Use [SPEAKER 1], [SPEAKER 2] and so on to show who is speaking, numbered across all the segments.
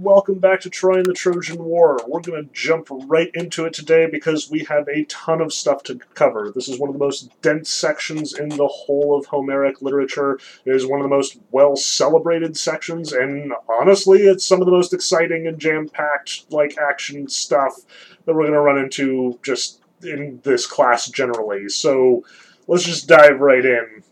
[SPEAKER 1] Welcome back to Troy and the Trojan War. We're going to jump right into it today because we have a ton of stuff to cover. This is one of the most dense sections in the whole of Homeric literature. It is one of the most well celebrated sections, and honestly, it's some of the most exciting and jam packed like action stuff that we're going to run into just in this class generally. So let's just dive right in.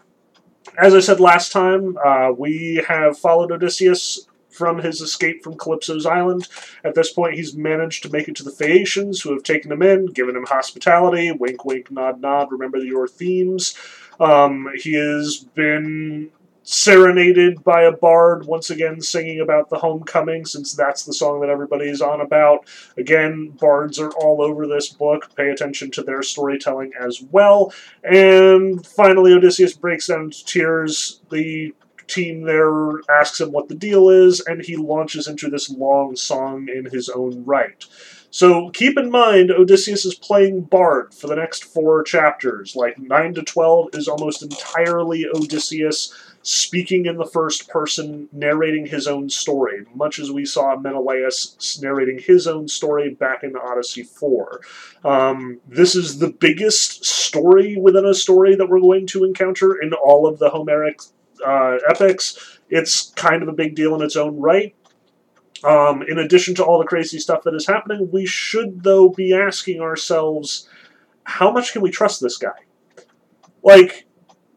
[SPEAKER 1] As I said last time, uh, we have followed Odysseus from his escape from Calypso's island. At this point, he's managed to make it to the Phaeacians, who have taken him in, given him hospitality. Wink, wink, nod, nod. Remember your themes. Um, he has been serenaded by a bard, once again singing about the homecoming, since that's the song that everybody's on about. Again, bards are all over this book. Pay attention to their storytelling as well. And finally, Odysseus breaks down into tears. The team there asks him what the deal is, and he launches into this long song in his own right. So keep in mind, Odysseus is playing Bard for the next four chapters. Like 9 to 12 is almost entirely Odysseus speaking in the first person, narrating his own story, much as we saw Menelaus narrating his own story back in Odyssey 4. Um, this is the biggest story within a story that we're going to encounter in all of the Homeric uh, epics. It's kind of a big deal in its own right. Um, in addition to all the crazy stuff that is happening, we should, though, be asking ourselves how much can we trust this guy? Like,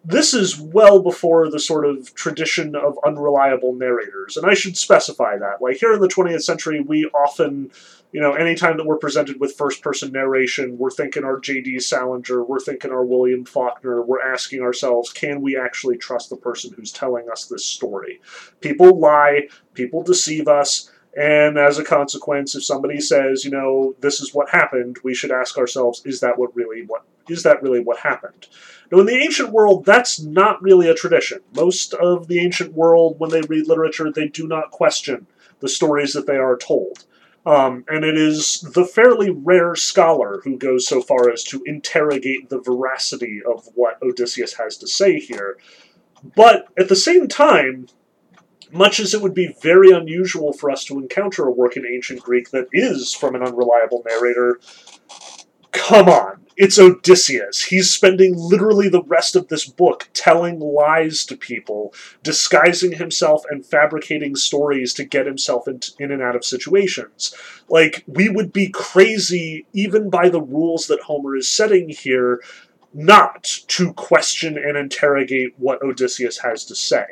[SPEAKER 1] this is well before the sort of tradition of unreliable narrators, and I should specify that. Like, here in the 20th century, we often you know, anytime that we're presented with first person narration, we're thinking our J.D. Salinger, we're thinking our William Faulkner, we're asking ourselves, can we actually trust the person who's telling us this story? People lie, people deceive us, and as a consequence, if somebody says, you know, this is what happened, we should ask ourselves, is that what really what is that really what happened? Now, in the ancient world, that's not really a tradition. Most of the ancient world, when they read literature, they do not question the stories that they are told. Um, and it is the fairly rare scholar who goes so far as to interrogate the veracity of what Odysseus has to say here. But at the same time, much as it would be very unusual for us to encounter a work in ancient Greek that is from an unreliable narrator, come on. It's Odysseus. He's spending literally the rest of this book telling lies to people, disguising himself and fabricating stories to get himself in, in and out of situations. Like, we would be crazy, even by the rules that Homer is setting here, not to question and interrogate what Odysseus has to say.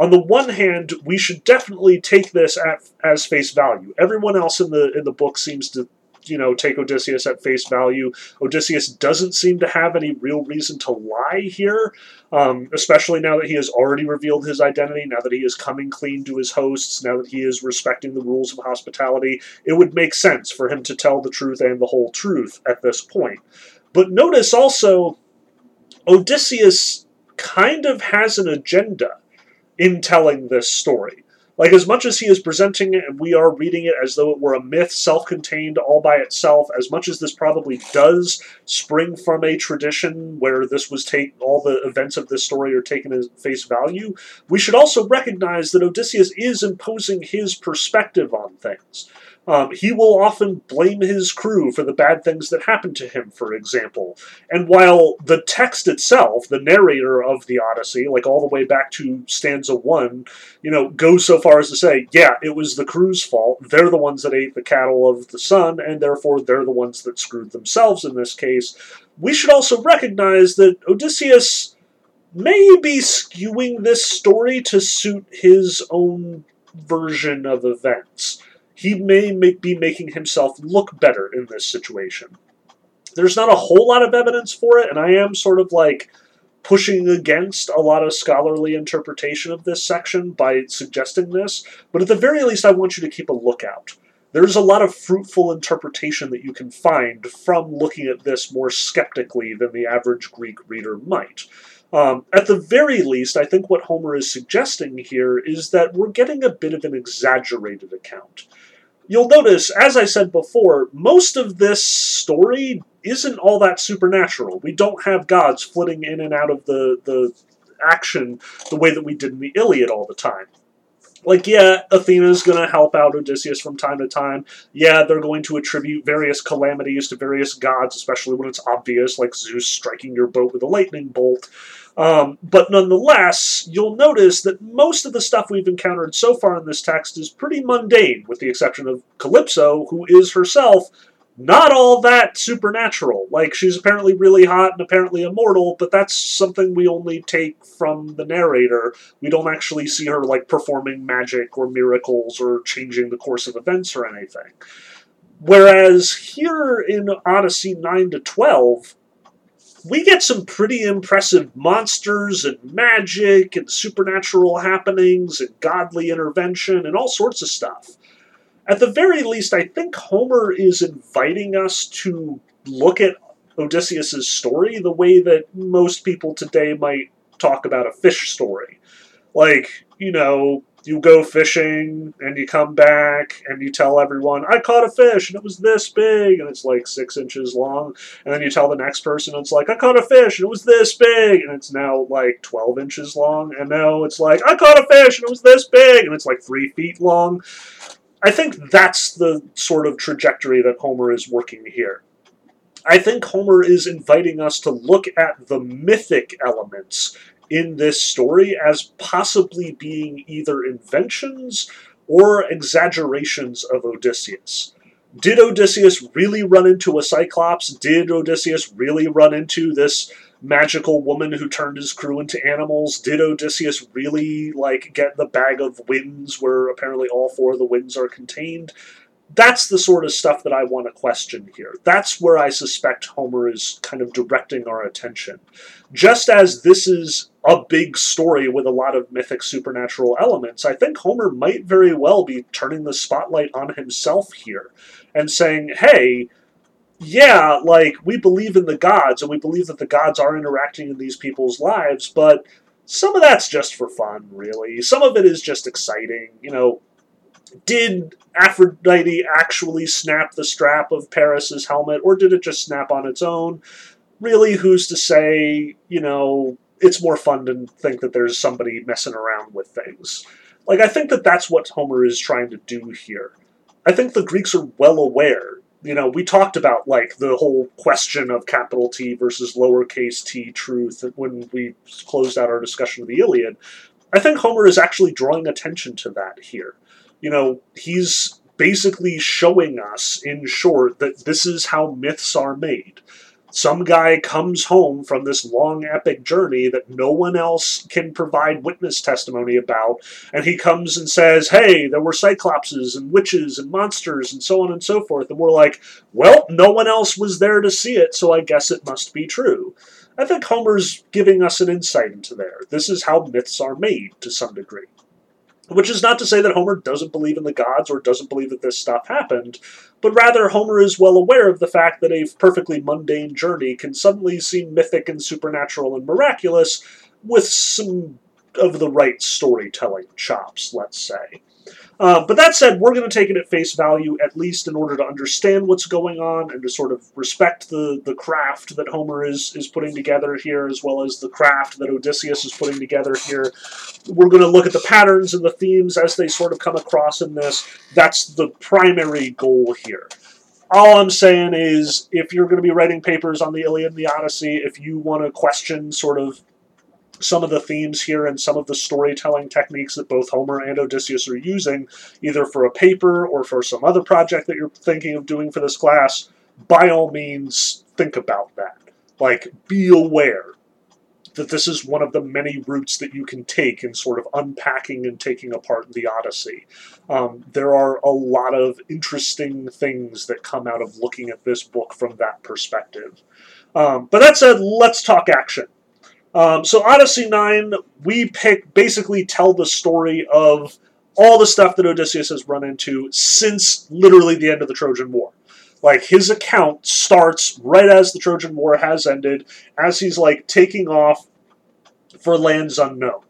[SPEAKER 1] On the one hand, we should definitely take this at, as face value. Everyone else in the in the book seems to you know, take Odysseus at face value. Odysseus doesn't seem to have any real reason to lie here, um, especially now that he has already revealed his identity, now that he is coming clean to his hosts, now that he is respecting the rules of hospitality. It would make sense for him to tell the truth and the whole truth at this point. But notice also, Odysseus kind of has an agenda in telling this story. Like, as much as he is presenting it and we are reading it as though it were a myth, self contained, all by itself, as much as this probably does spring from a tradition where this was take all the events of this story are taken as face value, we should also recognize that Odysseus is imposing his perspective on things. Um, he will often blame his crew for the bad things that happen to him, for example. And while the text itself, the narrator of the Odyssey, like all the way back to stanza one, you know, goes so far as to say, yeah, it was the crew's fault. They're the ones that ate the cattle of the sun, and therefore they're the ones that screwed themselves in this case. We should also recognize that Odysseus may be skewing this story to suit his own version of events he may make, be making himself look better in this situation. There's not a whole lot of evidence for it, and I am sort of like pushing against a lot of scholarly interpretation of this section by suggesting this, but at the very least, I want you to keep a lookout. There's a lot of fruitful interpretation that you can find from looking at this more skeptically than the average Greek reader might. Um, at the very least, I think what Homer is suggesting here is that we're getting a bit of an exaggerated account. You'll notice, as I said before, most of this story isn't all that supernatural. We don't have gods flitting in and out of the, the action the way that we did in the Iliad all the time. like, yeah, Athena's going to help out Odysseus from time to time. Yeah, they're going to attribute various calamities to various gods, especially when it's obvious, like Zeus striking your boat with a lightning bolt. Um, but nonetheless, you'll notice that most of the stuff we've encountered so far in this text is pretty mundane, with the exception of Calypso, who is herself not all that supernatural. Like, she's apparently really hot and apparently immortal, but that's something we only take from the narrator. We don't actually see her, like, performing magic or miracles or changing the course of events or anything. Whereas here in Odyssey 9 to 12, we get some pretty impressive monsters and magic and supernatural happenings and godly intervention and all sorts of stuff at the very least, I think Homer is inviting us to look at Odysseus's story the way that most people today might talk about a fish story. Like, you know, you go fishing and you come back and you tell everyone, I caught a fish and it was this big and it's like six inches long. And then you tell the next person, it's like, I caught a fish and it was this big and it's now like 12 inches long. And now it's like, I caught a fish and it was this big and it's like three feet long. I think that's the sort of trajectory that Homer is working here. I think Homer is inviting us to look at the mythic elements in this story as possibly being either inventions or exaggerations of Odysseus. Did Odysseus really run into a Cyclops? Did Odysseus really run into this magical woman who turned his crew into animals? Did Odysseus really like get the bag of winds where apparently all four of the winds are contained? That's the sort of stuff that I want to question here. That's where I suspect Homer is kind of directing our attention. Just as this is a big story with a lot of mythic supernatural elements, I think Homer might very well be turning the spotlight on himself here and saying, hey, yeah, like we believe in the gods and we believe that the gods are interacting in these people's lives, but some of that's just for fun, really. Some of it is just exciting. You know, did Aphrodite actually snap the strap of Paris's helmet, or did it just snap on its own? Really, who's to say? You know, it's more fun to think that there's somebody messing around with things. Like, I think that that's what Homer is trying to do here. I think the Greeks are well aware you know, we talked about like the whole question of capital T versus lowercase t truth when we closed out our discussion of the Iliad. I think Homer is actually drawing attention to that here. You know, he's basically showing us, in short, that this is how myths are made. Some guy comes home from this long epic journey that no one else can provide witness testimony about and he comes and says hey there were cyclopses and witches and monsters and so on and so forth and we're like well no one else was there to see it so i guess it must be true. I think homer's giving us an insight into there. This is how myths are made to some degree which is not to say that Homer doesn't believe in the gods or doesn't believe that this stuff happened, but rather Homer is well aware of the fact that a perfectly mundane journey can suddenly seem mythic and supernatural and miraculous with some of the right storytelling chops, let's say. Uh, but that said, we're going to take it at face value, at least in order to understand what's going on and to sort of respect the, the craft that Homer is, is putting together here, as well as the craft that Odysseus is putting together here. We're going to look at the patterns and the themes as they sort of come across in this. That's the primary goal here all I'm saying is if you're going to be writing papers on the Iliad and the Odyssey, if you want to question sort of some of the themes here and some of the storytelling techniques that both Homer and Odysseus are using, either for a paper or for some other project that you're thinking of doing for this class, by all means, think about that. Like, be aware that this is one of the many routes that you can take in sort of unpacking and taking apart the Odyssey. Um, there are a lot of interesting things that come out of looking at this book from that perspective. Um, but that said, let's talk action. Um, so Odyssey 9, we pick basically tell the story of all the stuff that Odysseus has run into since literally the end of the Trojan War. Like his account starts right as the Trojan War has ended, as he's like taking off for lands unknown.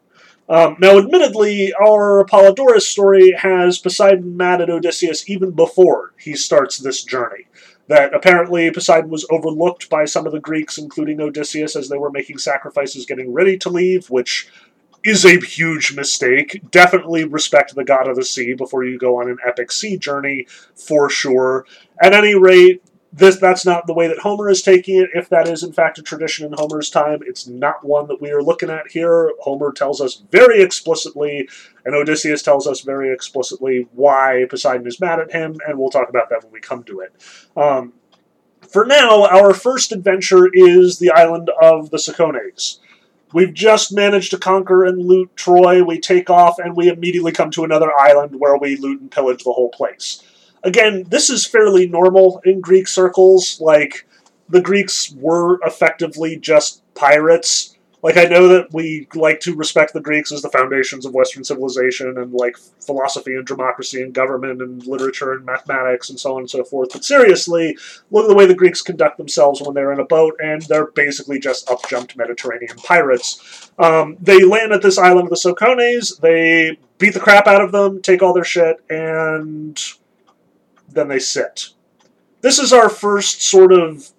[SPEAKER 1] Um, now, admittedly, our Apollodorus story has Poseidon mad at Odysseus even before he starts this journey that apparently Poseidon was overlooked by some of the Greeks, including Odysseus, as they were making sacrifices getting ready to leave, which is a huge mistake. Definitely respect the god of the sea before you go on an epic sea journey, for sure. At any rate, this that's not the way that Homer is taking it. If that is in fact a tradition in Homer's time, it's not one that we are looking at here. Homer tells us very explicitly, and Odysseus tells us very explicitly why Poseidon is mad at him, and we'll talk about that when we come to it. Um, for now, our first adventure is the island of the Cicones. We've just managed to conquer and loot Troy. We take off, and we immediately come to another island where we loot and pillage the whole place again, this is fairly normal in Greek circles. Like, the Greeks were effectively just pirates. Like, I know that we like to respect the Greeks as the foundations of Western civilization and, like, philosophy and democracy and government and literature and mathematics and so on and so forth. But seriously, look at the way the Greeks conduct themselves when they're in a boat, and they're basically just up-jumped Mediterranean pirates. Um, they land at this island of the Cicones, they beat the crap out of them, take all their shit, and then they sit. This is our first sort of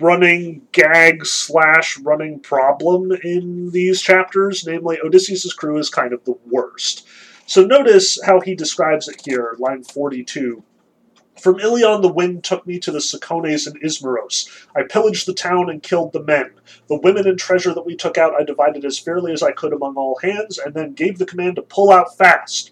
[SPEAKER 1] running gag slash running problem in these chapters, namely Odysseus' crew is kind of the worst. So notice how he describes it here, line 42. From Ilion the wind took me to the Cicones and Ismaros. I pillaged the town and killed the men. The women and treasure that we took out I divided as fairly as I could among all hands, and then gave the command to pull out fast.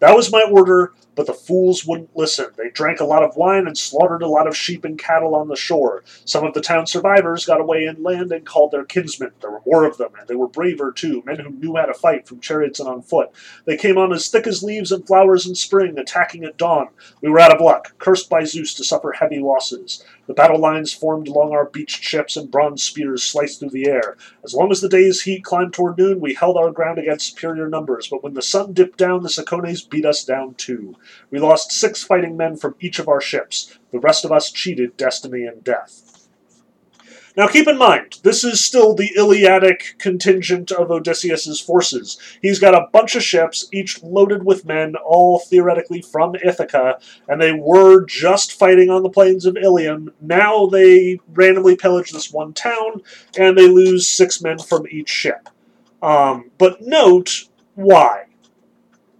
[SPEAKER 1] That was my order, but the fools wouldn't listen. They drank a lot of wine and slaughtered a lot of sheep and cattle on the shore. Some of the town survivors got away inland and called their kinsmen. There were more of them, and they were braver too, men who knew how to fight from chariots and on foot. They came on as thick as leaves and flowers in spring, attacking at dawn. We were out of luck, cursed by Zeus to suffer heavy losses. The battle lines formed along our beached ships, and bronze spears sliced through the air. As long as the day's heat climbed toward noon, we held our ground against superior numbers, but when the sun dipped down, the Cicones beat us down too. We lost six fighting men from each of our ships. The rest of us cheated destiny and death. Now keep in mind, this is still the Iliadic contingent of Odysseus's forces. He's got a bunch of ships, each loaded with men, all theoretically from Ithaca, and they were just fighting on the plains of Ilium. Now they randomly pillage this one town, and they lose six men from each ship. Um, but note why.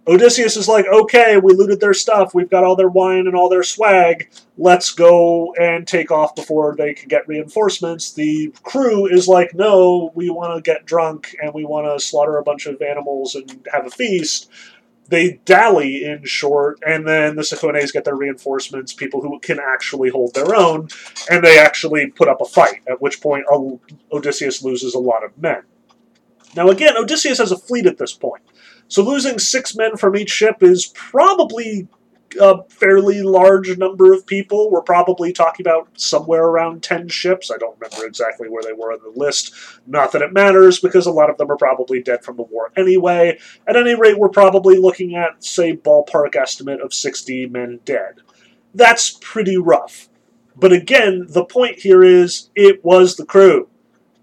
[SPEAKER 1] Odysseus is like, okay, we looted their stuff. We've got all their wine and all their swag. Let's go and take off before they can get reinforcements. The crew is like, no, we want to get drunk and we want to slaughter a bunch of animals and have a feast. They dally in short, and then the Cicones get their reinforcements, people who can actually hold their own, and they actually put up a fight, at which point uh, Odysseus loses a lot of men. Now, again, Odysseus has a fleet at this point. So losing six men from each ship is probably a fairly large number of people. We're probably talking about somewhere around 10 ships. I don't remember exactly where they were on the list. Not that it matters, because a lot of them are probably dead from the war anyway. At any rate, we're probably looking at, say, ballpark estimate of 60 men dead. That's pretty rough. But again, the point here is it was the crew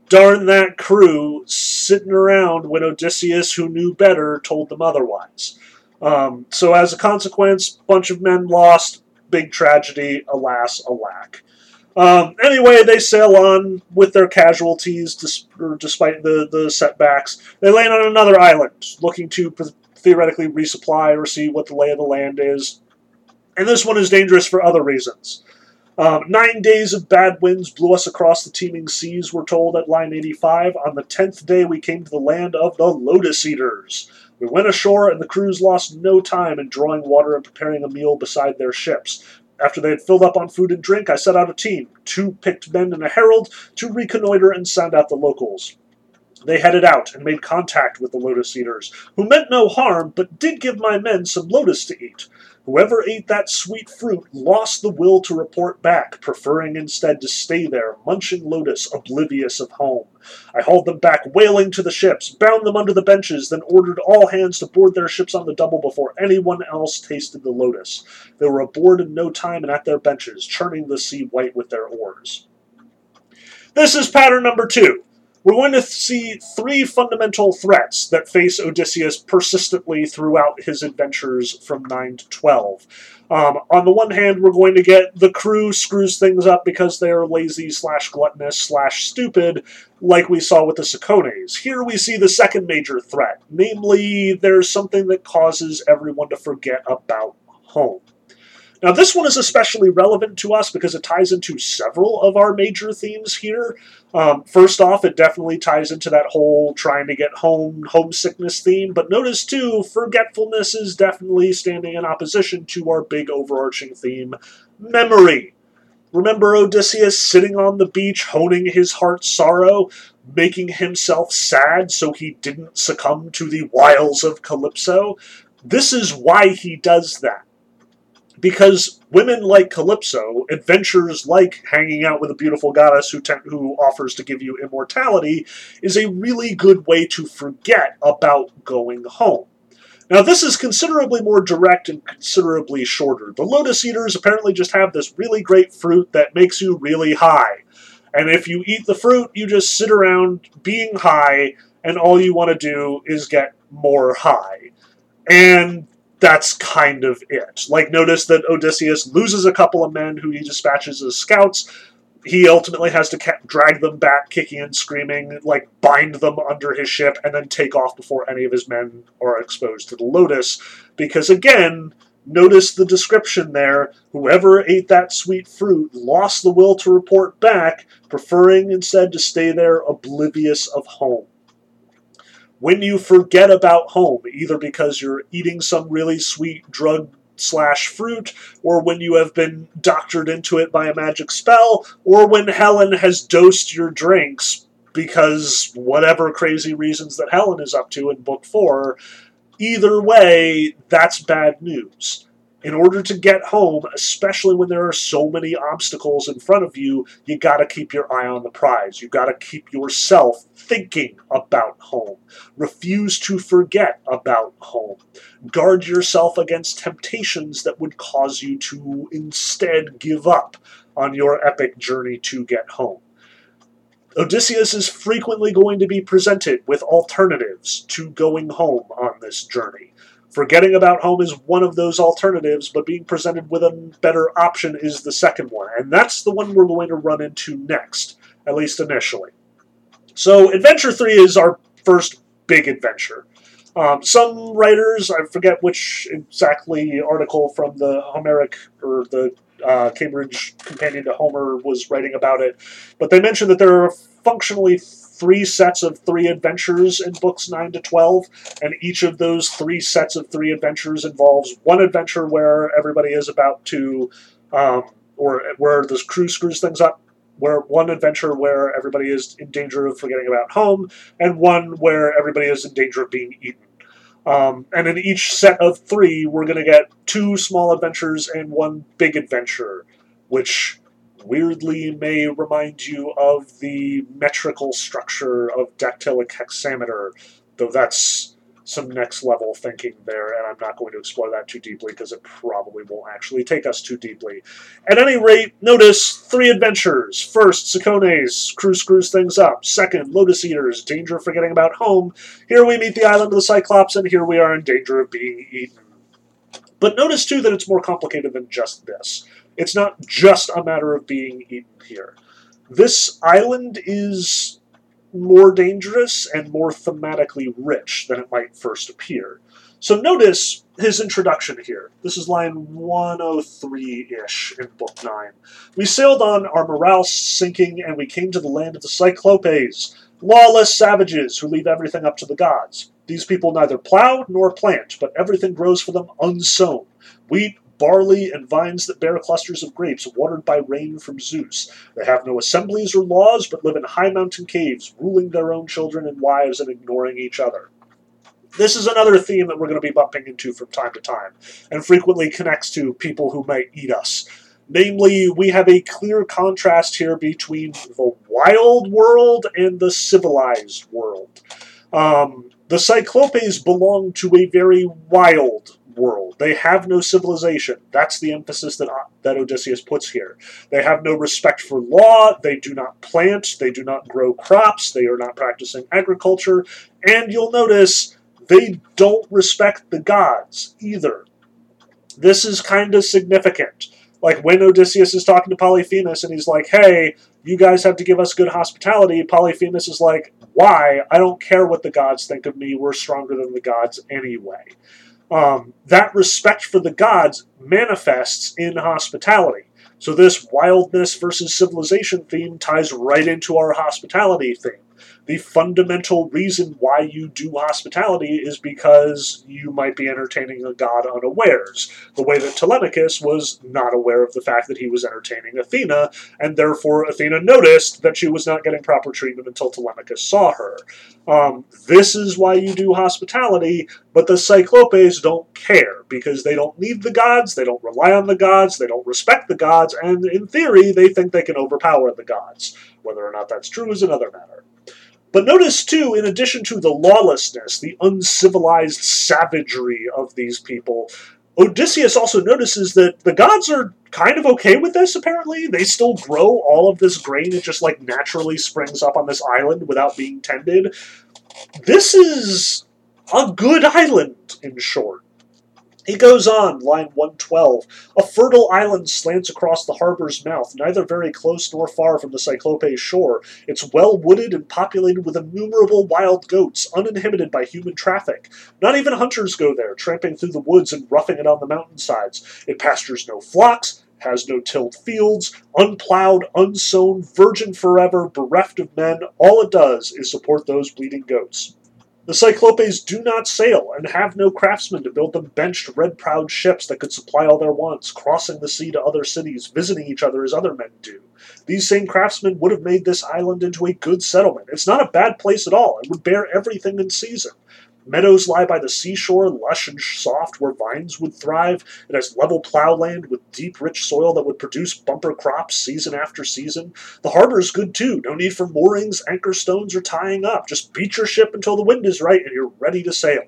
[SPEAKER 1] darn that crew sitting around when Odysseus, who knew better, told them otherwise. Um, so, as a consequence, bunch of men lost. Big tragedy, alas, alack. Um, anyway, they sail on with their casualties, despite the, the setbacks. They land on another island, looking to theoretically resupply or see what the lay of the land is. And this one is dangerous for other reasons. Um, nine days of bad winds blew us across the teeming seas, we're told at line 85. On the tenth day, we came to the land of the Lotus Eaters. We went ashore, and the crews lost no time in drawing water and preparing a meal beside their ships. After they had filled up on food and drink, I set out a team, two picked men and a herald, to reconnoiter and sound out the locals. They headed out and made contact with the lotus eaters, who meant no harm, but did give my men some lotus to eat. Whoever ate that sweet fruit lost the will to report back, preferring instead to stay there, munching lotus, oblivious of home. I hauled them back wailing to the ships, bound them under the benches, then ordered all hands to board their ships on the double before anyone else tasted the lotus. They were aboard in no time and at their benches, churning the sea white with their oars. This is pattern number two. We're going to see three fundamental threats that face Odysseus persistently throughout his adventures from 9 to 12. Um, on the one hand, we're going to get the crew screws things up because they are lazy slash gluttonous slash stupid, like we saw with the Cicones. Here we see the second major threat, namely, there's something that causes everyone to forget about home. Now, this one is especially relevant to us because it ties into several of our major themes here. Um, first off, it definitely ties into that whole trying to get home, homesickness theme. But notice too, forgetfulness is definitely standing in opposition to our big overarching theme, memory. Remember Odysseus sitting on the beach, honing his heart's sorrow, making himself sad so he didn't succumb to the wiles of Calypso? This is why he does that because women like Calypso, adventures like hanging out with a beautiful goddess who, te- who offers to give you immortality, is a really good way to forget about going home. Now, this is considerably more direct and considerably shorter. The Lotus Eaters apparently just have this really great fruit that makes you really high. And if you eat the fruit, you just sit around being high, and all you want to do is get more high. And that's kind of it. Like, notice that Odysseus loses a couple of men who he dispatches as scouts. He ultimately has to ca- drag them back, kicking and screaming, like bind them under his ship, and then take off before any of his men are exposed to the Lotus. Because again, notice the description there. Whoever ate that sweet fruit lost the will to report back, preferring instead to stay there oblivious of home when you forget about home, either because you're eating some really sweet drug slash fruit, or when you have been doctored into it by a magic spell, or when Helen has dosed your drinks because whatever crazy reasons that Helen is up to in book four, either way, that's bad news in order to get home, especially when there are so many obstacles in front of you, you got to keep your eye on the prize. You got to keep yourself thinking about home. Refuse to forget about home. Guard yourself against temptations that would cause you to instead give up on your epic journey to get home. Odysseus is frequently going to be presented with alternatives to going home on this journey. Forgetting about home is one of those alternatives, but being presented with a better option is the second one. And that's the one we're going to run into next, at least initially. So, Adventure 3 is our first big adventure. Um, some writers, I forget which exactly article from the Homeric or the uh, Cambridge Companion to Homer was writing about it, but they mentioned that there are functionally three sets of three adventures in books 9 to 12, and each of those three sets of three adventures involves one adventure where everybody is about to, um, or where the crew screws things up, where one adventure where everybody is in danger of forgetting about home, and one where everybody is in danger of being eaten. Um, and in each set of three, we're going to get two small adventures and one big adventure, which weirdly may remind you of the metrical structure of dactylic hexameter, though that's some next level thinking there, and I'm not going to explore that too deeply because it probably won't actually take us too deeply. At any rate, notice three adventures. First, Cicones, crew screws things up. Second, Lotus Eaters, danger forgetting about home. Here we meet the island of the Cyclops, and here we are in danger of being eaten. But notice too that it's more complicated than just this. It's not just a matter of being eaten here. This island is more dangerous and more thematically rich than it might first appear. So notice his introduction here. This is line 103 ish in Book 9. We sailed on, our morale sinking, and we came to the land of the Cyclopes, lawless savages who leave everything up to the gods. These people neither plow nor plant, but everything grows for them unsown wheat, barley, and vines that bear clusters of grapes, watered by rain from Zeus. They have no assemblies or laws, but live in high mountain caves, ruling their own children and wives and ignoring each other. This is another theme that we're going to be bumping into from time to time, and frequently connects to people who might eat us. Namely, we have a clear contrast here between the wild world and the civilized world. Um, the Cyclopes belong to a very wild world. They have no civilization. That's the emphasis that, that Odysseus puts here. They have no respect for law. They do not plant. They do not grow crops. They are not practicing agriculture. And you'll notice they don't respect the gods either. This is kind of significant. Like when Odysseus is talking to Polyphemus and he's like, hey, you guys have to give us good hospitality, Polyphemus is like, why? I don't care what the gods think of me. We're stronger than the gods anyway. Um, that respect for the gods manifests in hospitality. So this wildness versus civilization theme ties right into our hospitality theme the fundamental reason why you do hospitality is because you might be entertaining a god unawares. The way that Telemachus was not aware of the fact that he was entertaining Athena, and therefore Athena noticed that she was not getting proper treatment until Telemachus saw her. Um, this is why you do hospitality, but the Cyclopes don't care because they don't need the gods, they don't rely on the gods, they don't respect the gods, and in theory, they think they can overpower the gods. Whether or not that's true is another matter. But notice, too, in addition to the lawlessness, the uncivilized savagery of these people, Odysseus also notices that the gods are kind of okay with this, apparently. They still grow all of this grain. It just, like, naturally springs up on this island without being tended. This is a good island, in short. He goes on, line 112. A fertile island slants across the harbor's mouth, neither very close nor far from the Cyclope shore. It's well wooded and populated with innumerable wild goats, uninhibited by human traffic. Not even hunters go there, tramping through the woods and roughing it on the mountainsides. It pastures no flocks, has no tilled fields, unplowed, unsown, virgin forever, bereft of men. All it does is support those bleeding goats. The Cyclopes do not sail, and have no craftsmen to build them benched, red prowed ships that could supply all their wants, crossing the sea to other cities, visiting each other as other men do. These same craftsmen would have made this island into a good settlement. It's not a bad place at all. It would bear everything in season. Meadows lie by the seashore, lush and soft, where vines would thrive. It has level plowland with deep, rich soil that would produce bumper crops season after season. The harbor is good too. No need for moorings, anchor stones, or tying up. Just beat your ship until the wind is right and you're ready to sail.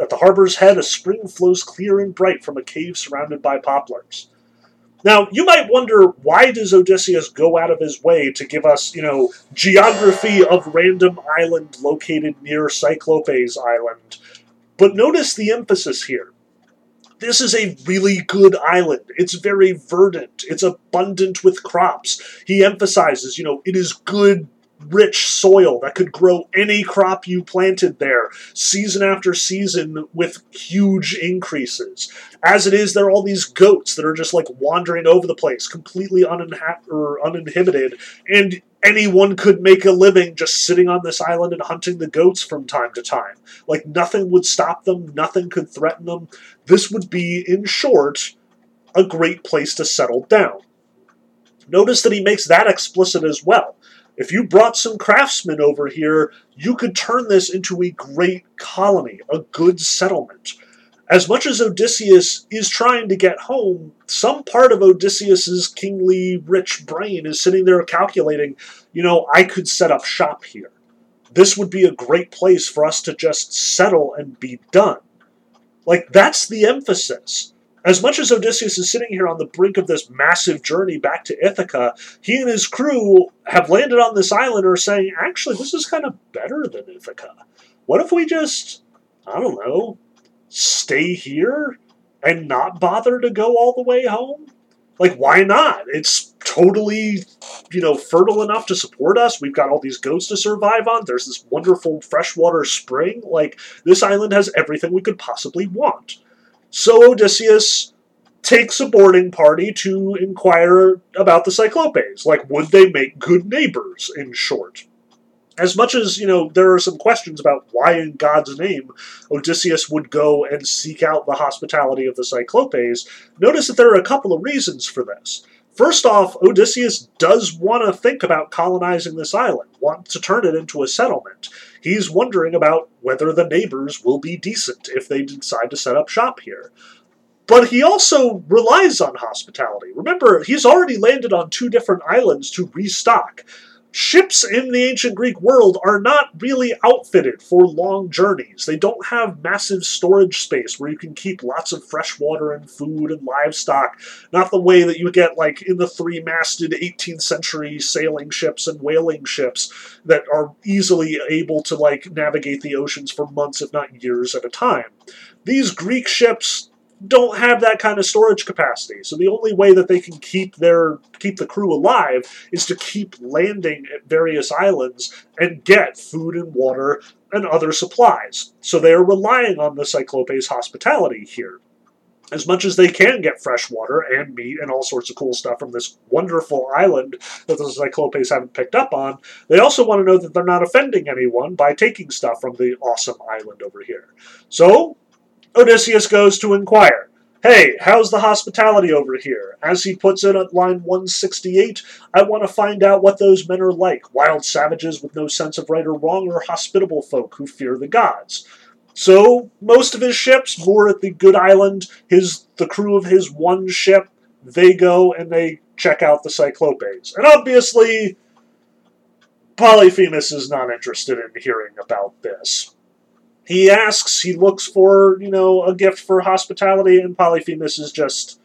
[SPEAKER 1] At the harbor's head, a spring flows clear and bright from a cave surrounded by poplars. Now, you might wonder why does Odysseus go out of his way to give us, you know, geography of random island located near Cyclopes Island? But notice the emphasis here. This is a really good island. It's very verdant. It's abundant with crops. He emphasizes, you know, it is good rich soil that could grow any crop you planted there season after season with huge increases. As it is, there are all these goats that are just like wandering over the place, completely uninha- or uninhibited, and anyone could make a living just sitting on this island and hunting the goats from time to time. Like nothing would stop them, nothing could threaten them. This would be, in short, a great place to settle down. Notice that he makes that explicit as well. If you brought some craftsmen over here, you could turn this into a great colony, a good settlement. As much as Odysseus is trying to get home, some part of Odysseus's kingly rich brain is sitting there calculating, you know, I could set up shop here. This would be a great place for us to just settle and be done. Like, that's the emphasis. As much as Odysseus is sitting here on the brink of this massive journey back to Ithaca, he and his crew have landed on this island and are saying, actually, this is kind of better than Ithaca. What if we just, I don't know, stay here and not bother to go all the way home? Like, why not? It's totally, you know, fertile enough to support us. We've got all these goats to survive on. There's this wonderful freshwater spring. Like, this island has everything we could possibly want. So Odysseus takes a boarding party to inquire about the Cyclopes. Like, would they make good neighbors, in short? As much as, you know, there are some questions about why in God's name Odysseus would go and seek out the hospitality of the Cyclopes, notice that there are a couple of reasons for this. First off, Odysseus does want to think about colonizing this island, want to turn it into a settlement. He's wondering about whether the neighbors will be decent if they decide to set up shop here. But he also relies on hospitality. Remember, he's already landed on two different islands to restock. Ships in the ancient Greek world are not really outfitted for long journeys. They don't have massive storage space where you can keep lots of fresh water and food and livestock. Not the way that you get like in the three masted 18th century sailing ships and whaling ships that are easily able to like navigate the oceans for months, if not years at a time. These Greek ships don't have that kind of storage capacity. So the only way that they can keep their keep the crew alive is to keep landing at various islands and get food and water and other supplies. So they are relying on the Cyclopes' hospitality here. As much as they can get fresh water and meat and all sorts of cool stuff from this wonderful island that the Cyclopes haven't picked up on, they also want to know that they're not offending anyone by taking stuff from the awesome island over here. So Odysseus goes to inquire. Hey, how's the hospitality over here? As he puts it at line 168, I want to find out what those men are like wild savages with no sense of right or wrong, or hospitable folk who fear the gods. So, most of his ships moor at the Good Island. His the crew of his one ship, they go and they check out the Cyclopes. And obviously, Polyphemus is not interested in hearing about this. He asks, he looks for, you know, a gift for hospitality, and Polyphemus is just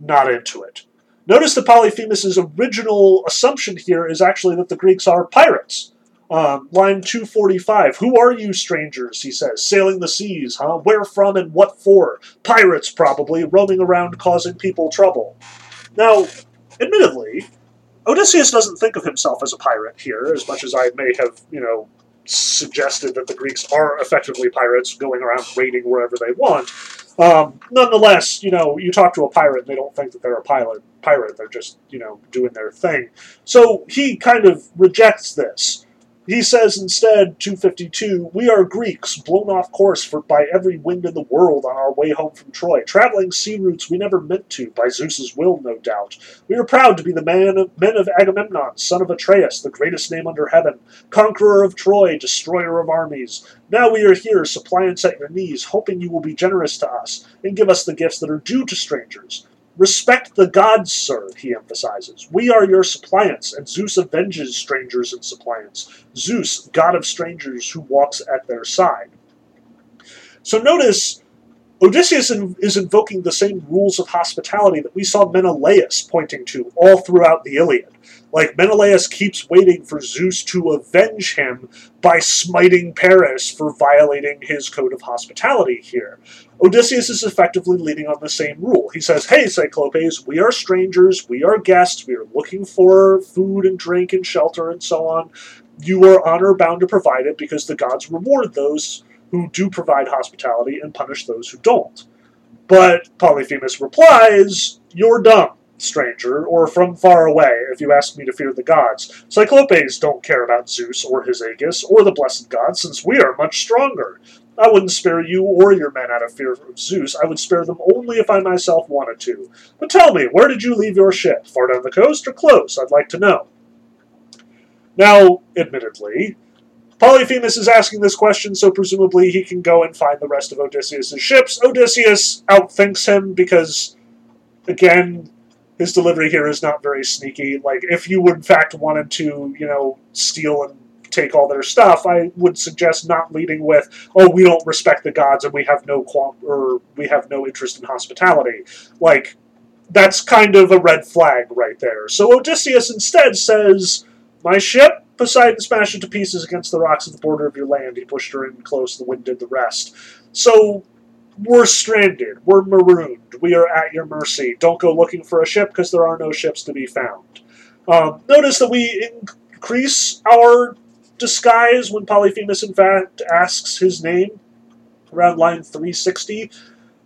[SPEAKER 1] not into it. Notice that Polyphemus's original assumption here is actually that the Greeks are pirates. Um, line 245. Who are you, strangers? He says. Sailing the seas, huh? Where from and what for? Pirates, probably, roaming around causing people trouble. Now, admittedly, Odysseus doesn't think of himself as a pirate here, as much as I may have, you know, suggested that the Greeks are effectively pirates going around raiding wherever they want. Um, nonetheless, you know, you talk to a pirate they don't think that they're a pilot, pirate. They're just, you know, doing their thing. So he kind of rejects this. He says instead, 252, We are Greeks, blown off course for by every wind in the world on our way home from Troy, traveling sea routes we never meant to, by Zeus's will, no doubt. We are proud to be the man of, men of Agamemnon, son of Atreus, the greatest name under heaven, conqueror of Troy, destroyer of armies. Now we are here, suppliants at your knees, hoping you will be generous to us, and give us the gifts that are due to strangers. Respect the gods, sir, he emphasizes. We are your suppliants, and Zeus avenges strangers and suppliants. Zeus, god of strangers, who walks at their side. So notice Odysseus is invoking the same rules of hospitality that we saw Menelaus pointing to all throughout the Iliad. Like, Menelaus keeps waiting for Zeus to avenge him by smiting Paris for violating his code of hospitality here. Odysseus is effectively leading on the same rule. He says, Hey, Cyclopes, we are strangers, we are guests, we are looking for food and drink and shelter and so on. You are honor bound to provide it because the gods reward those who do provide hospitality and punish those who don't. But Polyphemus replies, You're dumb stranger, or from far away, if you ask me to fear the gods. Cyclopes don't care about Zeus or his Aegis, or the blessed gods, since we are much stronger. I wouldn't spare you or your men out of fear of Zeus. I would spare them only if I myself wanted to. But tell me, where did you leave your ship? Far down the coast or close? I'd like to know. Now, admittedly, Polyphemus is asking this question, so presumably he can go and find the rest of Odysseus' ships. Odysseus outthinks him because, again, his delivery here is not very sneaky. Like, if you would in fact wanted to, you know, steal and take all their stuff, I would suggest not leading with, "Oh, we don't respect the gods and we have no qual- or we have no interest in hospitality." Like, that's kind of a red flag right there. So Odysseus instead says, "My ship." Poseidon smashed it to pieces against the rocks at the border of your land. He pushed her in close. The wind did the rest. So we're stranded. We're marooned. We are at your mercy. Don't go looking for a ship because there are no ships to be found. Um, notice that we increase our disguise when Polyphemus, in fact, asks his name around line 360.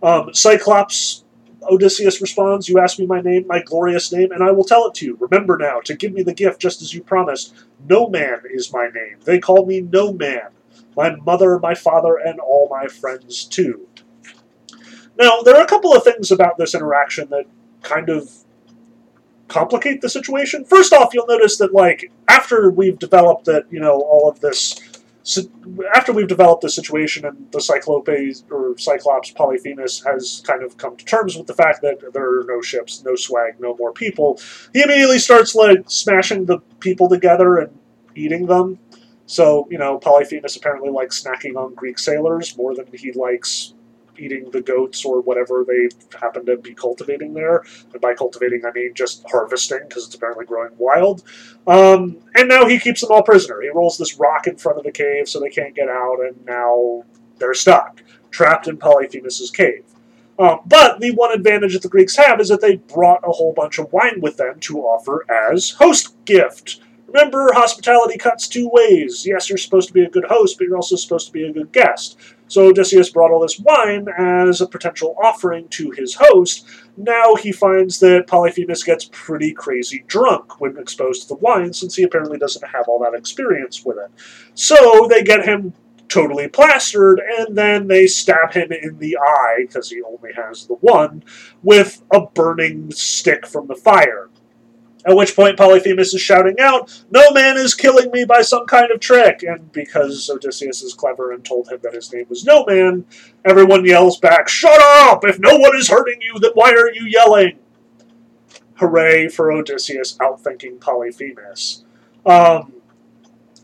[SPEAKER 1] Um, Cyclops Odysseus responds, You ask me my name, my glorious name, and I will tell it to you. Remember now to give me the gift just as you promised. No man is my name. They call me No Man. My mother, my father, and all my friends too. Now, there are a couple of things about this interaction that kind of complicate the situation. First off, you'll notice that, like, after we've developed that, you know, all of this after we've developed the situation and the Cyclopes or Cyclops Polyphemus has kind of come to terms with the fact that there are no ships, no swag, no more people, he immediately starts like smashing the people together and eating them. So, you know, Polyphemus apparently likes snacking on Greek sailors more than he likes eating the goats or whatever they happen to be cultivating there. And by cultivating, I mean just harvesting, because it's apparently growing wild. Um, and now he keeps them all prisoner. He rolls this rock in front of the cave so they can't get out, and now they're stuck, trapped in Polyphemus's cave. Um, but the one advantage that the Greeks have is that they brought a whole bunch of wine with them to offer as host gift. Remember, hospitality cuts two ways. Yes, you're supposed to be a good host, but you're also supposed to be a good guest. So Odysseus brought all this wine as a potential offering to his host. Now he finds that Polyphemus gets pretty crazy drunk when exposed to the wine, since he apparently doesn't have all that experience with it. So they get him totally plastered, and then they stab him in the eye, because he only has the one, with a burning stick from the fire. At which point Polyphemus is shouting out, No man is killing me by some kind of trick! And because Odysseus is clever and told him that his name was No Man, everyone yells back, Shut up! If no one is hurting you, then why are you yelling? Hooray for Odysseus outthinking Polyphemus. Um,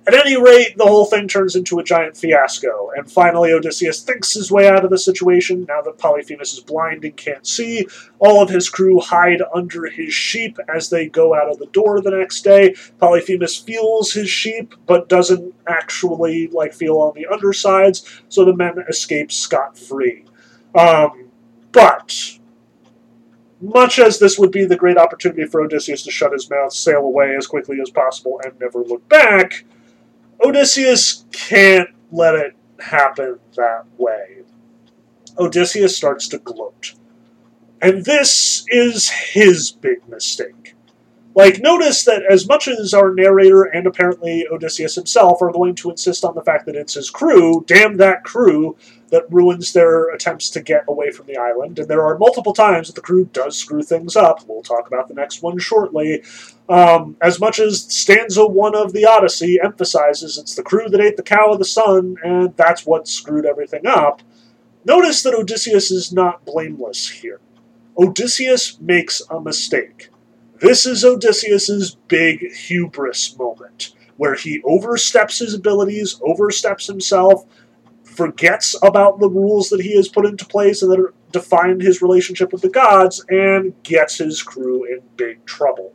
[SPEAKER 1] at any rate, the whole thing turns into a giant fiasco, and finally Odysseus thinks his way out of the situation. Now that Polyphemus is blind and can't see, all of his crew hide under his sheep as they go out of the door the next day. Polyphemus feels his sheep, but doesn't actually like feel on the undersides, so the men escape scot free. Um, but much as this would be the great opportunity for Odysseus to shut his mouth, sail away as quickly as possible, and never look back, Odysseus can't let it happen that way. Odysseus starts to gloat. And this is his big mistake. Like, notice that as much as our narrator and apparently Odysseus himself are going to insist on the fact that it's his crew, damn that crew, that ruins their attempts to get away from the island. And there are multiple times that the crew does screw things up. We'll talk about the next one shortly. Um, as much as stanza one of the Odyssey emphasizes it's the crew that ate the cow of the sun, and that's what screwed everything up, notice that Odysseus is not blameless here. Odysseus makes a mistake. This is Odysseus's big hubris moment, where he oversteps his abilities, oversteps himself, forgets about the rules that he has put into place and that define his relationship with the gods, and gets his crew in big trouble.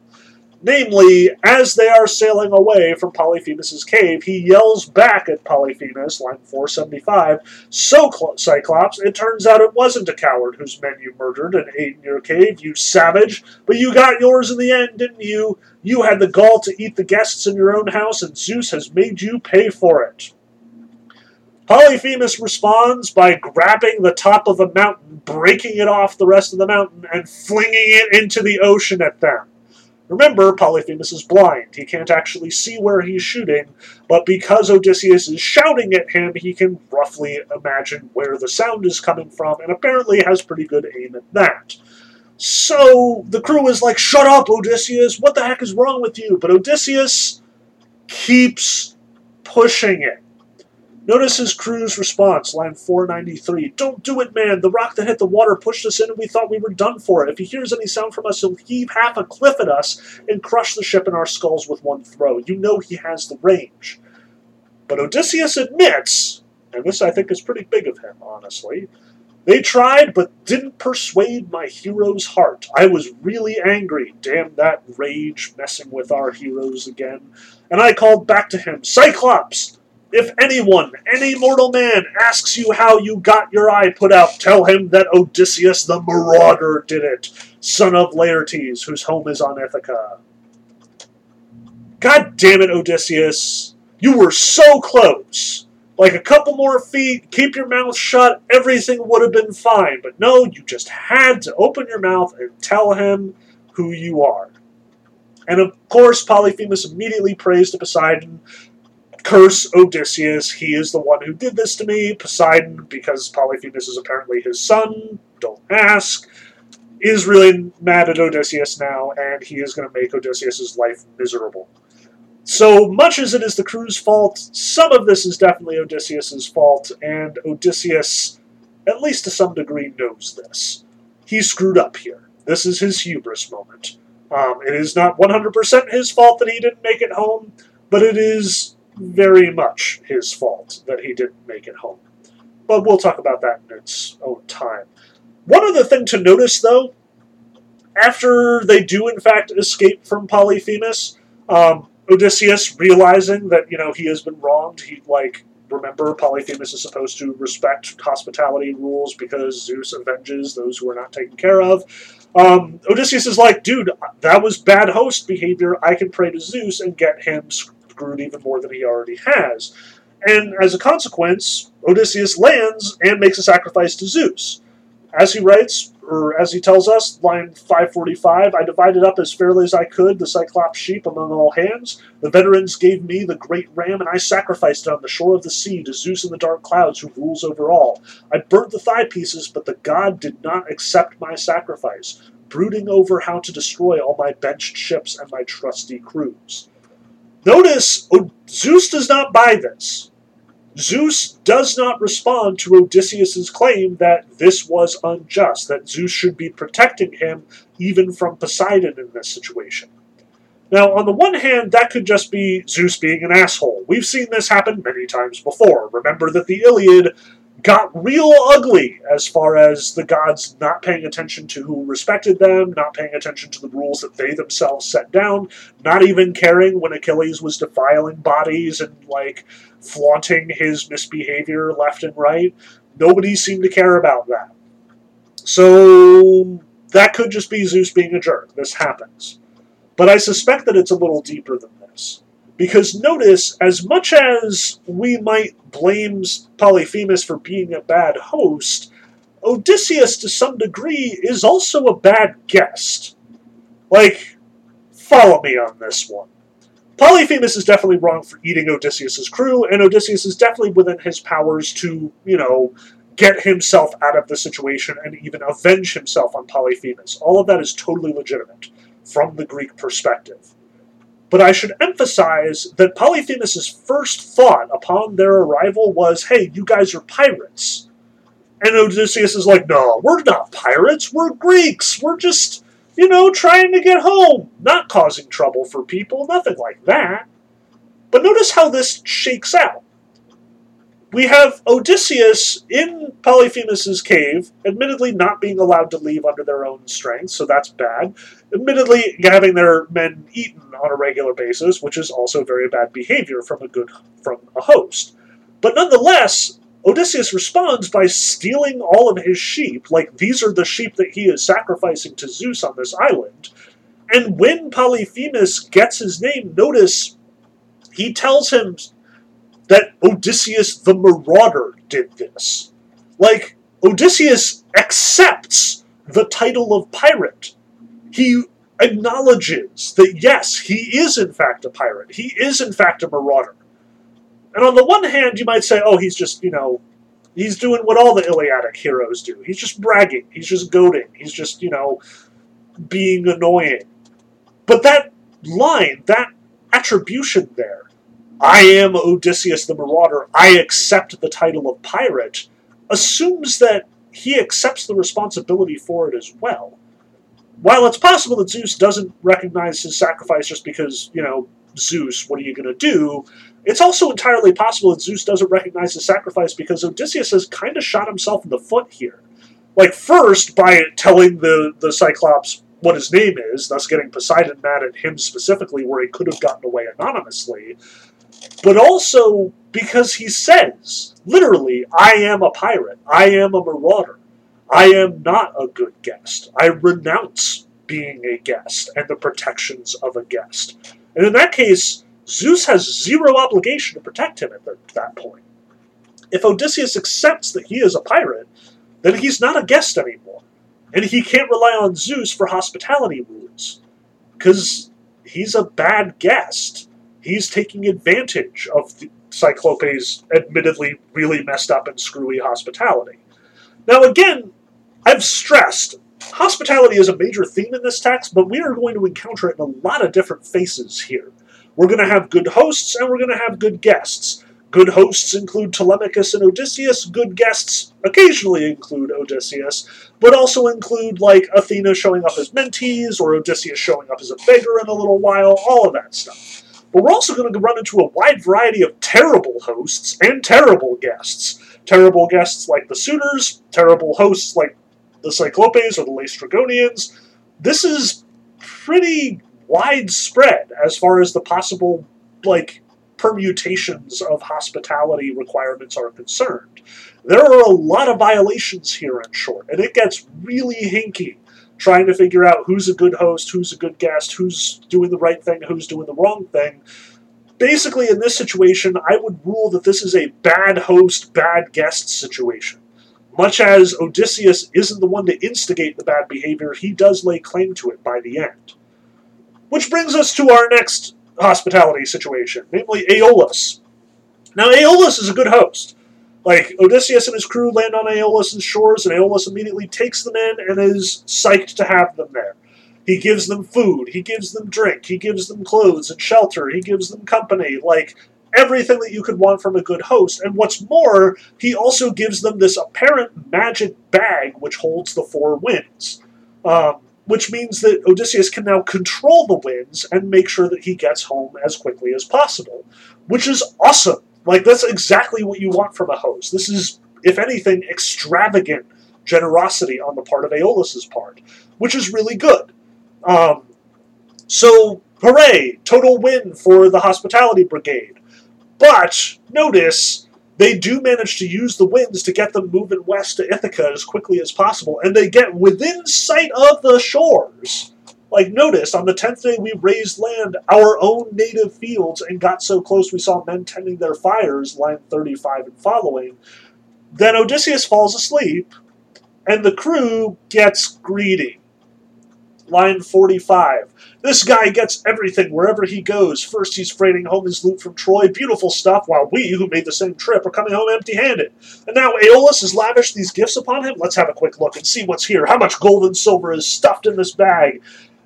[SPEAKER 1] Namely, as they are sailing away from Polyphemus's cave, he yells back at Polyphemus, line 475, So, Cyclops, it turns out it wasn't a coward whose men you murdered and ate in your cave, you savage, but you got yours in the end, didn't you? You had the gall to eat the guests in your own house, and Zeus has made you pay for it. Polyphemus responds by grabbing the top of a mountain, breaking it off the rest of the mountain, and flinging it into the ocean at them. Remember, Polyphemus is blind. He can't actually see where he's shooting, but because Odysseus is shouting at him, he can roughly imagine where the sound is coming from, and apparently has pretty good aim at that. So the crew is like, Shut up, Odysseus! What the heck is wrong with you? But Odysseus keeps pushing it. Notice his crew's response, line 493. Don't do it, man. The rock that hit the water pushed us in and we thought we were done for. It. If he hears any sound from us, he'll heave half a cliff at us and crush the ship in our skulls with one throw. You know he has the range. But Odysseus admits, and this I think is pretty big of him, honestly, they tried but didn't persuade my hero's heart. I was really angry. Damn that rage messing with our heroes again. And I called back to him, Cyclops! If anyone, any mortal man, asks you how you got your eye put out, tell him that Odysseus the Marauder did it, son of Laertes, whose home is on Ithaca. God damn it, Odysseus. You were so close. Like a couple more feet, keep your mouth shut, everything would have been fine. But no, you just had to open your mouth and tell him who you are. And of course, Polyphemus immediately prays to Poseidon curse Odysseus. He is the one who did this to me. Poseidon, because Polyphemus is apparently his son, don't ask, is really mad at Odysseus now, and he is going to make Odysseus' life miserable. So much as it is the crew's fault, some of this is definitely Odysseus's fault, and Odysseus, at least to some degree, knows this. He screwed up here. This is his hubris moment. Um, it is not 100% his fault that he didn't make it home, but it is very much his fault that he didn't make it home. But we'll talk about that in its own time. One other thing to notice, though, after they do in fact escape from Polyphemus, um, Odysseus realizing that you know he has been wronged, he like remember Polyphemus is supposed to respect hospitality rules because Zeus avenges those who are not taken care of. Um, Odysseus is like, dude, that was bad host behavior. I can pray to Zeus and get him screwed even more than he already has. And as a consequence, Odysseus lands and makes a sacrifice to Zeus. As he writes, or as he tells us, line 545, I divided up as fairly as I could the Cyclops sheep among all hands. The veterans gave me the great ram, and I sacrificed it on the shore of the sea to Zeus in the dark clouds, who rules over all. I burnt the thigh pieces, but the god did not accept my sacrifice, brooding over how to destroy all my benched ships and my trusty crews. Notice, Zeus does not buy this. Zeus does not respond to Odysseus's claim that this was unjust, that Zeus should be protecting him even from Poseidon in this situation. Now, on the one hand, that could just be Zeus being an asshole. We've seen this happen many times before. Remember that the Iliad got real ugly as far as the gods not paying attention to who respected them, not paying attention to the rules that they themselves set down, not even caring when Achilles was defiling bodies and like flaunting his misbehavior left and right. Nobody seemed to care about that. So that could just be Zeus being a jerk. This happens. But I suspect that it's a little deeper than. Because notice, as much as we might blame Polyphemus for being a bad host, Odysseus, to some degree, is also a bad guest. Like, follow me on this one. Polyphemus is definitely wrong for eating Odysseus's crew, and Odysseus is definitely within his powers to, you know, get himself out of the situation and even avenge himself on Polyphemus. All of that is totally legitimate from the Greek perspective. But I should emphasize that Polyphemus's first thought upon their arrival was, hey, you guys are pirates. And Odysseus is like, no, we're not pirates. We're Greeks. We're just, you know, trying to get home, not causing trouble for people, nothing like that. But notice how this shakes out we have Odysseus in Polyphemus's cave, admittedly not being allowed to leave under their own strength, so that's bad. Admittedly, having their men eaten on a regular basis, which is also very bad behavior from a good from a host. But nonetheless, Odysseus responds by stealing all of his sheep, like these are the sheep that he is sacrificing to Zeus on this island. And when Polyphemus gets his name, notice he tells him that Odysseus the Marauder did this. Like, Odysseus accepts the title of pirate. He acknowledges that, yes, he is in fact a pirate. He is in fact a marauder. And on the one hand, you might say, oh, he's just, you know, he's doing what all the Iliadic heroes do. He's just bragging. He's just goading. He's just, you know, being annoying. But that line, that attribution there, I am Odysseus the Marauder, I accept the title of pirate, assumes that he accepts the responsibility for it as well. While it's possible that Zeus doesn't recognize his sacrifice just because, you know, Zeus, what are you going to do? It's also entirely possible that Zeus doesn't recognize his sacrifice because Odysseus has kind of shot himself in the foot here. Like, first, by telling the, the Cyclops what his name is, thus getting Poseidon mad at him specifically, where he could have gotten away anonymously but also because he says, literally, I am a pirate, I am a marauder, I am not a good guest. I renounce being a guest and the protections of a guest. And in that case, Zeus has zero obligation to protect him at that point. If Odysseus accepts that he is a pirate, then he's not a guest anymore. And he can't rely on Zeus for hospitality rules. Because he's a bad guest he's taking advantage of the, Cyclope's admittedly really messed up and screwy hospitality. Now, again, I've stressed hospitality is a major theme in this text, but we are going to encounter it in a lot of different faces here. We're going to have good hosts and we're going to have good guests. Good hosts include Telemachus and Odysseus. Good guests occasionally include Odysseus, but also include like Athena showing up as Mentes or Odysseus showing up as a beggar in a little while, all of that stuff. But we're also going to run into a wide variety of terrible hosts and terrible guests. Terrible guests like the suitors, terrible hosts like the Cyclopes or the Laestrygonians. This is pretty widespread as far as the possible like permutations of hospitality requirements are concerned. There are a lot of violations here in short, and it gets really hinky trying to figure out who's a good host, who's a good guest, who's doing the right thing, who's doing the wrong thing. Basically, in this situation, I would rule that this is a bad host, bad guest situation. Much as Odysseus isn't the one to instigate the bad behavior, he does lay claim to it by the end. Which brings us to our next hospitality situation, namely Aeolus. Now, Aeolus is a good host. Like, Odysseus and his crew land on Aeolus' shores, and Aeolus immediately takes them in and is psyched to have them there. He gives them food, he gives them drink, he gives them clothes and shelter, he gives them company, like everything that you could want from a good host. And what's more, he also gives them this apparent magic bag which holds the four winds. Um, which means that Odysseus can now control the winds and make sure that he gets home as quickly as possible, which is awesome. Like, that's exactly what you want from a host. This is, if anything, extravagant generosity on the part of Aeolus's part, which is really good. Um, so, hooray! Total win for the Hospitality Brigade. But, notice, they do manage to use the winds to get them moving west to Ithaca as quickly as possible, and they get within sight of the shores. Like, notice, on the tenth day we raised land, our own native fields, and got so close we saw men tending their fires, line 35 and following. Then Odysseus falls asleep, and the crew gets greedy. Line 45. This guy gets everything wherever he goes. First, he's freighting home his loot from Troy, beautiful stuff, while we, who made the same trip, are coming home empty handed. And now Aeolus has lavished these gifts upon him. Let's have a quick look and see what's here. How much gold and silver is stuffed in this bag?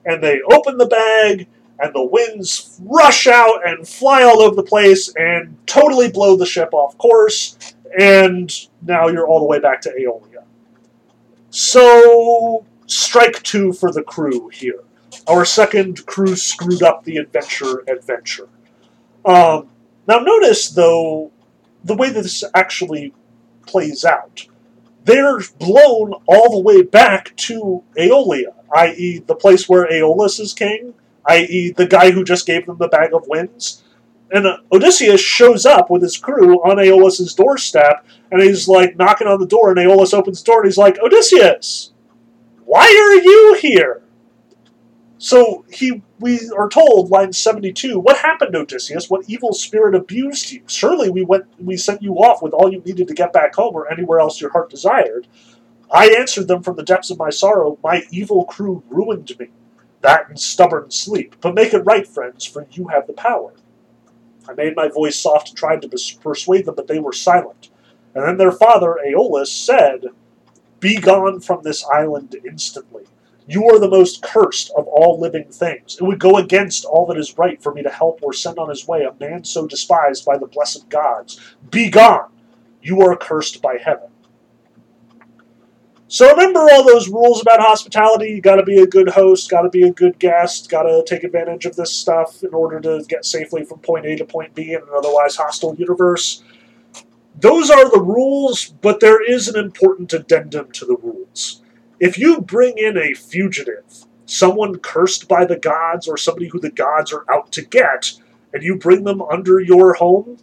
[SPEAKER 1] And they open the bag, and the winds rush out and fly all over the place and totally blow the ship off course. And now you're all the way back to Aeolia. So, strike two for the crew here. Our second crew screwed up the adventure adventure. Um, now, notice, though, the way that this actually plays out. They're blown all the way back to Aeolia, i.e., the place where Aeolus is king, i.e., the guy who just gave them the bag of winds. And uh, Odysseus shows up with his crew on Aeolus's doorstep, and he's like knocking on the door, and Aeolus opens the door, and he's like, Odysseus, why are you here? So he, we are told, line seventy-two. What happened, Odysseus? What evil spirit abused you? Surely we went, we sent you off with all you needed to get back home, or anywhere else your heart desired. I answered them from the depths of my sorrow. My evil crew ruined me. That and stubborn sleep. But make it right, friends, for you have the power. I made my voice soft and tried to persuade them, but they were silent. And then their father, Aeolus, said, Be gone from this island instantly. You are the most cursed of all living things. It would go against all that is right for me to help or send on his way a man so despised by the blessed gods. Be gone! You are cursed by heaven. So remember all those rules about hospitality. You got to be a good host, got to be a good guest, got to take advantage of this stuff in order to get safely from point A to point B in an otherwise hostile universe. Those are the rules, but there is an important addendum to the rules. If you bring in a fugitive, someone cursed by the gods or somebody who the gods are out to get, and you bring them under your home,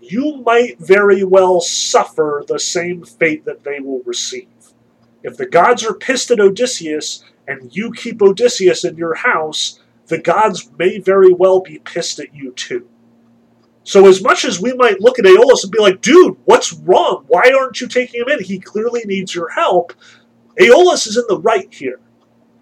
[SPEAKER 1] you might very well suffer the same fate that they will receive. If the gods are pissed at Odysseus and you keep Odysseus in your house, the gods may very well be pissed at you too. So, as much as we might look at Aeolus and be like, dude, what's wrong? Why aren't you taking him in? He clearly needs your help. Aeolus is in the right here.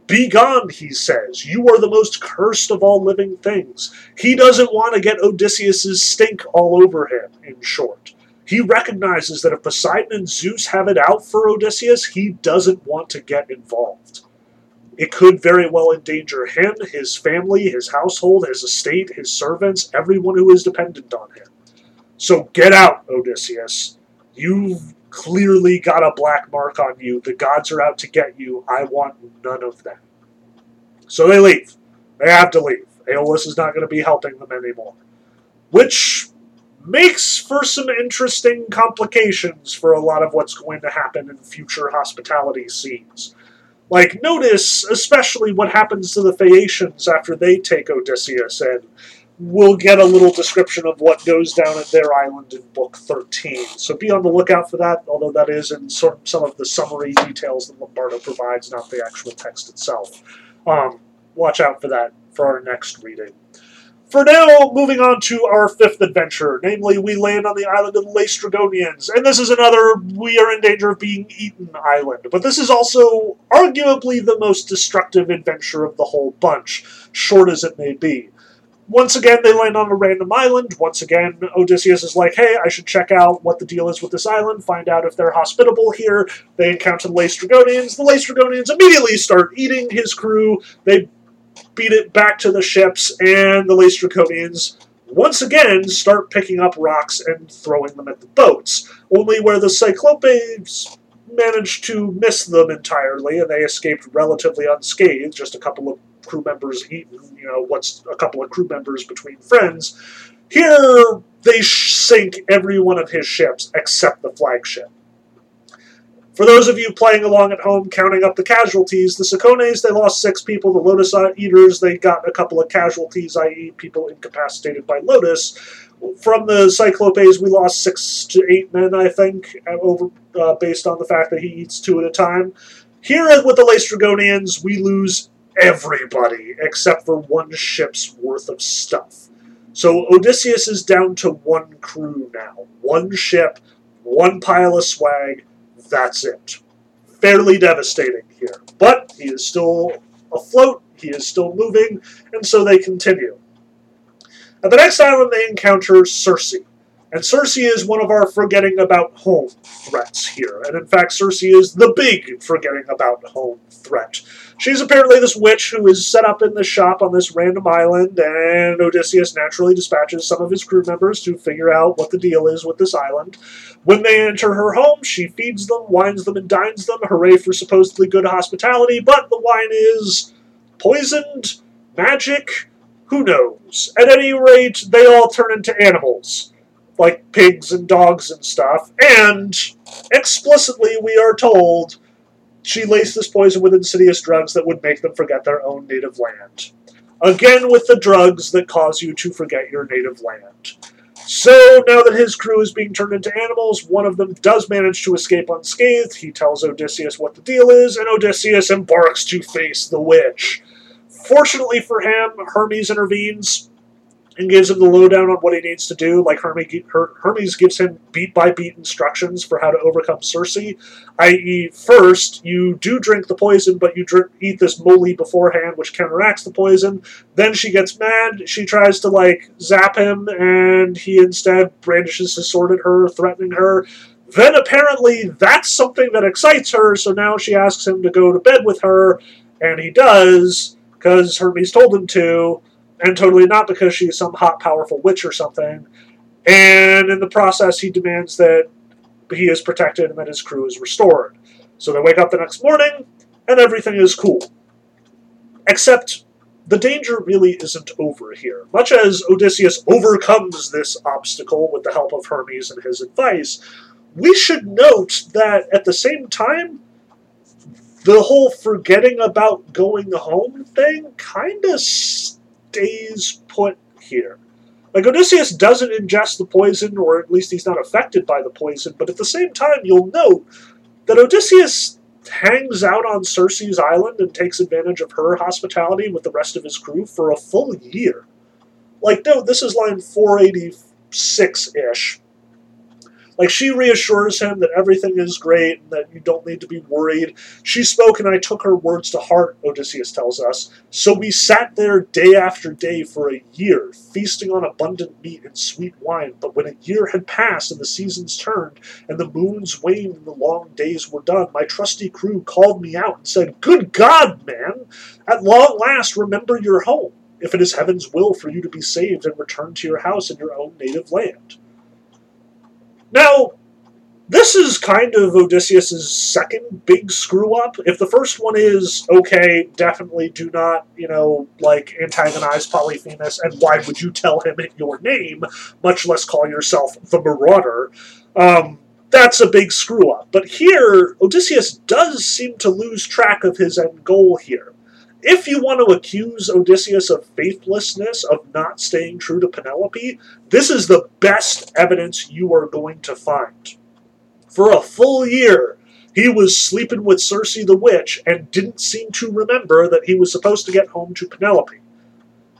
[SPEAKER 1] Be gone, he says. You are the most cursed of all living things. He doesn't want to get Odysseus's stink all over him, in short. He recognizes that if Poseidon and Zeus have it out for Odysseus, he doesn't want to get involved. It could very well endanger him, his family, his household, his estate, his servants, everyone who is dependent on him. So get out, Odysseus. You've clearly got a black mark on you. The gods are out to get you. I want none of that. So they leave. They have to leave. Aeolus is not going to be helping them anymore. Which makes for some interesting complications for a lot of what's going to happen in future hospitality scenes. Like, notice especially what happens to the Phaeacians after they take Odysseus, and we'll get a little description of what goes down at their island in Book 13. So be on the lookout for that, although that is in sort of some of the summary details that Lombardo provides, not the actual text itself. Um, watch out for that for our next reading. For now, moving on to our fifth adventure, namely, we land on the island of the Laestrygonians, and this is another we are in danger of being eaten island. But this is also arguably the most destructive adventure of the whole bunch, short as it may be. Once again, they land on a random island. Once again, Odysseus is like, hey, I should check out what the deal is with this island, find out if they're hospitable here. They encounter the Laestrygonians. The Laestrygonians immediately start eating his crew. They beat it back to the ships, and the Laestrygonians once again start picking up rocks and throwing them at the boats. Only where the Cyclopes managed to miss them entirely, and they escaped relatively unscathed. Just a couple of crew members you know, what's a couple of crew members between friends. Here, they sink every one of his ships except the flagship. For those of you playing along at home, counting up the casualties, the Cicones, they lost six people. The Lotus Eaters, they got a couple of casualties, i.e., people incapacitated by Lotus. From the Cyclopes, we lost six to eight men, I think, over uh, based on the fact that he eats two at a time. Here with the Laestrygonians, we lose everybody except for one ship's worth of stuff. So Odysseus is down to one crew now. One ship, one pile of swag, that's it. Fairly devastating here. But he is still afloat, he is still moving, and so they continue. At the next island, they encounter Circe. And Circe is one of our forgetting about home threats here. And in fact, Circe is the big forgetting about home threat. She's apparently this witch who is set up in this shop on this random island, and Odysseus naturally dispatches some of his crew members to figure out what the deal is with this island. When they enter her home, she feeds them, wines them, and dines them. Hooray for supposedly good hospitality, but the wine is poisoned, magic, who knows? At any rate, they all turn into animals like pigs and dogs and stuff. And explicitly, we are told she laced this poison with insidious drugs that would make them forget their own native land. Again, with the drugs that cause you to forget your native land. So now that his crew is being turned into animals, one of them does manage to escape unscathed. He tells Odysseus what the deal is, and Odysseus embarks to face the witch. Fortunately for him, Hermes intervenes and gives him the lowdown on what he needs to do. Like Hermes gives him beat by beat instructions for how to overcome Circe, I.e., first you do drink the poison, but you drink, eat this moly beforehand, which counteracts the poison. Then she gets mad. She tries to like zap him, and he instead brandishes his sword at her, threatening her. Then apparently that's something that excites her, so now she asks him to go to bed with her, and he does because Hermes told him to and totally not because she's some hot, powerful witch or something. And in the process, he demands that he is protected and that his crew is restored. So they wake up the next morning, and everything is cool. Except the danger really isn't over here. Much as Odysseus overcomes this obstacle with the help of Hermes and his advice, we should note that at the same time, the whole forgetting about going home thing kind of stays put here. Like Odysseus doesn't ingest the poison, or at least he's not affected by the poison, but at the same time, you'll note that Odysseus hangs out on Circe's island and takes advantage of her hospitality with the rest of his crew for a full year. Like, no, this is line 486 ish. Like she reassures him that everything is great and that you don't need to be worried. She spoke and I took her words to heart, Odysseus tells us. So we sat there day after day for a year, feasting on abundant meat and sweet wine. But when a year had passed and the seasons turned and the moons waned and the long days were done, my trusty crew called me out and said, Good God, man! At long last remember your home if it is heaven's will for you to be saved and return to your house in your own native land. Now, this is kind of Odysseus's second big screw up. If the first one is, okay, definitely do not, you know, like antagonize Polyphemus, and why would you tell him your name, much less call yourself the Marauder, um, that's a big screw up. But here, Odysseus does seem to lose track of his end goal here. If you want to accuse Odysseus of faithlessness, of not staying true to Penelope, this is the best evidence you are going to find. For a full year, he was sleeping with Circe the witch and didn't seem to remember that he was supposed to get home to Penelope.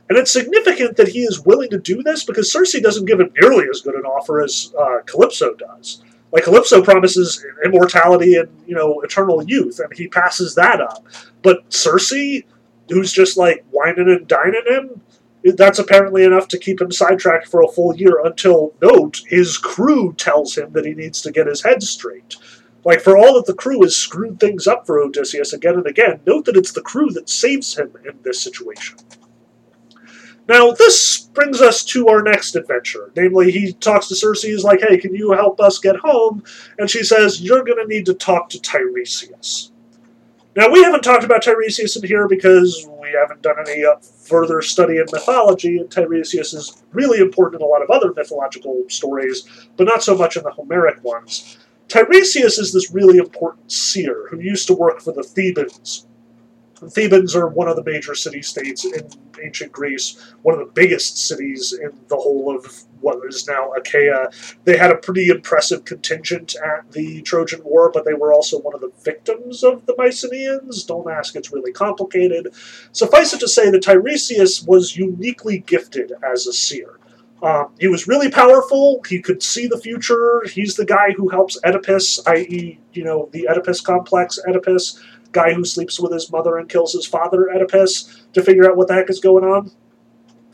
[SPEAKER 1] And it's significant that he is willing to do this because Circe doesn't give him nearly as good an offer as uh, Calypso does. Like Calypso promises immortality and you know eternal youth, and he passes that up. But Circe, who's just like wining and dining him, that's apparently enough to keep him sidetracked for a full year until, note, his crew tells him that he needs to get his head straight. Like, for all that the crew has screwed things up for Odysseus again and again, note that it's the crew that saves him in this situation. Now, this brings us to our next adventure. Namely, he talks to Circe, he's like, hey, can you help us get home? And she says, you're going to need to talk to Tiresias. Now, we haven't talked about Tiresias in here because we haven't done any uh, further study in mythology, and Tiresias is really important in a lot of other mythological stories, but not so much in the Homeric ones. Tiresias is this really important seer who used to work for the Thebans, The Thebans are one of the major city states in ancient Greece, one of the biggest cities in the whole of what is now Achaia. They had a pretty impressive contingent at the Trojan War, but they were also one of the victims of the Mycenaeans. Don't ask, it's really complicated. Suffice it to say that Tiresias was uniquely gifted as a seer. Um, he was really powerful. He could see the future. He's the guy who helps Oedipus, i.e., you know, the Oedipus complex, Oedipus, guy who sleeps with his mother and kills his father, Oedipus, to figure out what the heck is going on.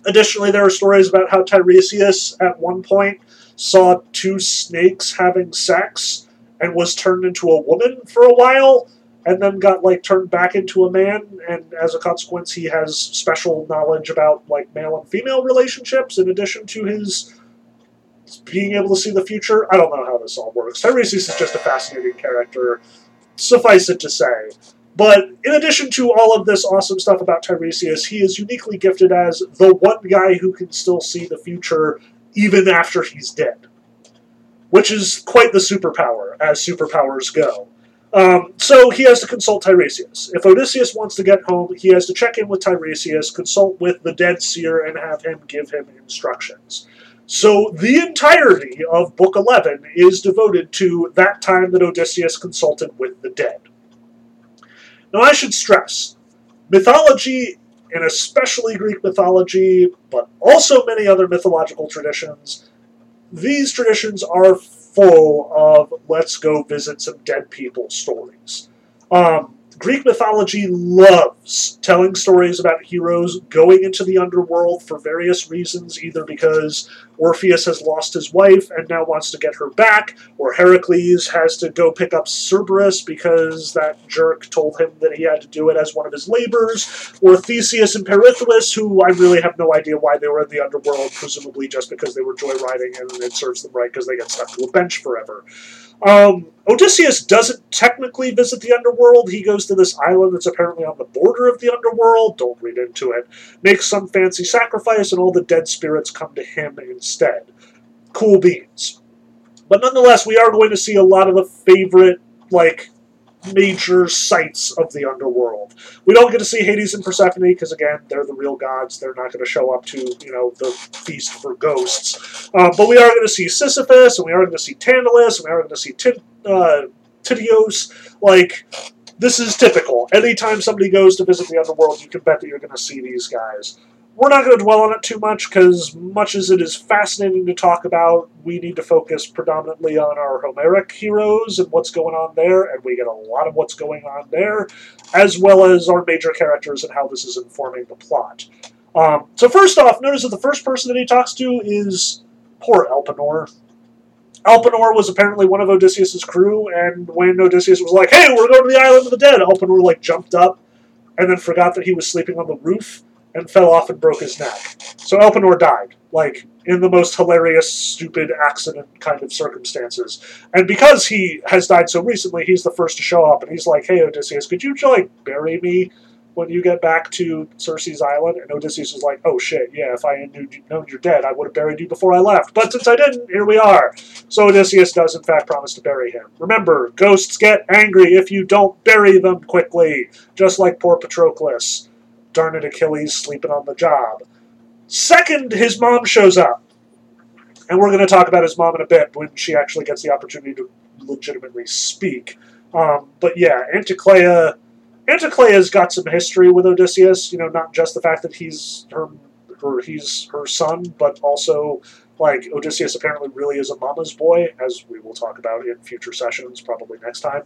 [SPEAKER 1] Additionally, there are stories about how Tiresias, at one point, saw two snakes having sex and was turned into a woman for a while and then got like turned back into a man and as a consequence he has special knowledge about like male and female relationships in addition to his being able to see the future i don't know how this all works tiresias is just a fascinating character suffice it to say. But in addition to all of this awesome stuff about Tiresias, he is uniquely gifted as the one guy who can still see the future even after he's dead. Which is quite the superpower, as superpowers go. Um, so he has to consult Tiresias. If Odysseus wants to get home, he has to check in with Tiresias, consult with the dead seer, and have him give him instructions. So the entirety of Book 11 is devoted to that time that Odysseus consulted with the dead. Now, I should stress mythology, and especially Greek mythology, but also many other mythological traditions, these traditions are full of let's go visit some dead people stories. Um, Greek mythology loves telling stories about heroes going into the underworld for various reasons, either because Orpheus has lost his wife and now wants to get her back, or Heracles has to go pick up Cerberus because that jerk told him that he had to do it as one of his labors, or Theseus and Pirithous, who I really have no idea why they were in the underworld, presumably just because they were joyriding and it serves them right because they get stuck to a bench forever. Um, Odysseus doesn't technically visit the underworld. He goes to this island that's apparently on the border of the underworld. Don't read into it. Makes some fancy sacrifice, and all the dead spirits come to him instead. Cool beans. But nonetheless, we are going to see a lot of the favorite, like, major sites of the underworld. We don't get to see Hades and Persephone because, again, they're the real gods. They're not going to show up to, you know, the feast for ghosts. Uh, but we are going to see Sisyphus, and we are going to see Tantalus, and we are going to see Tit- uh, Tityos. Like, this is typical. Anytime somebody goes to visit the underworld, you can bet that you're going to see these guys. We're not going to dwell on it too much because, much as it is fascinating to talk about, we need to focus predominantly on our Homeric heroes and what's going on there, and we get a lot of what's going on there, as well as our major characters and how this is informing the plot. Um, so, first off, notice that the first person that he talks to is poor Elpenor. Elpenor was apparently one of Odysseus's crew, and when Odysseus was like, "Hey, we're going to the island of the dead," Elpenor like jumped up and then forgot that he was sleeping on the roof and fell off and broke his neck. So Elpenor died, like in the most hilarious, stupid accident kind of circumstances. And because he has died so recently, he's the first to show up, and he's like, "Hey, Odysseus, could you like bury me?" When you get back to Circe's island, and Odysseus is like, "Oh shit, yeah. If I had known you're dead, I would have buried you before I left. But since I didn't, here we are." So Odysseus does, in fact, promise to bury him. Remember, ghosts get angry if you don't bury them quickly, just like poor Patroclus darn it, Achilles sleeping on the job. Second, his mom shows up. And we're going to talk about his mom in a bit when she actually gets the opportunity to legitimately speak. Um, but yeah, Anticlea, Anticlea's got some history with Odysseus. You know, not just the fact that he's her, her he's her son, but also like Odysseus apparently really is a mama's boy, as we will talk about in future sessions, probably next time.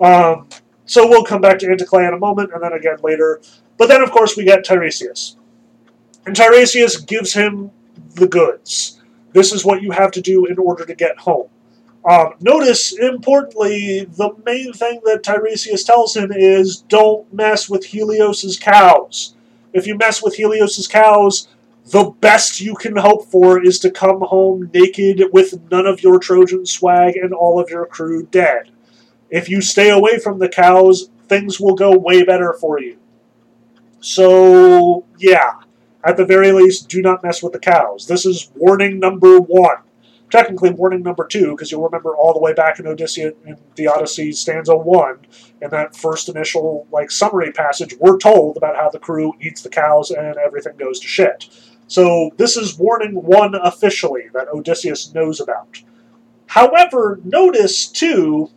[SPEAKER 1] Um, so we'll come back to Anticlea in a moment, and then again later. But then, of course, we get Tiresias. And Tiresias gives him the goods. This is what you have to do in order to get home. Um, notice, importantly, the main thing that Tiresias tells him is don't mess with Helios's cows. If you mess with Helios's cows, the best you can hope for is to come home naked with none of your Trojan swag and all of your crew dead. If you stay away from the cows, things will go way better for you. So, yeah, at the very least, do not mess with the cows. This is warning number one. Technically, warning number two, because you'll remember all the way back in Odyssey in the Odyssey stanza one, in that first initial like summary passage, we're told about how the crew eats the cows and everything goes to shit. So this is warning one officially that Odysseus knows about. However, notice too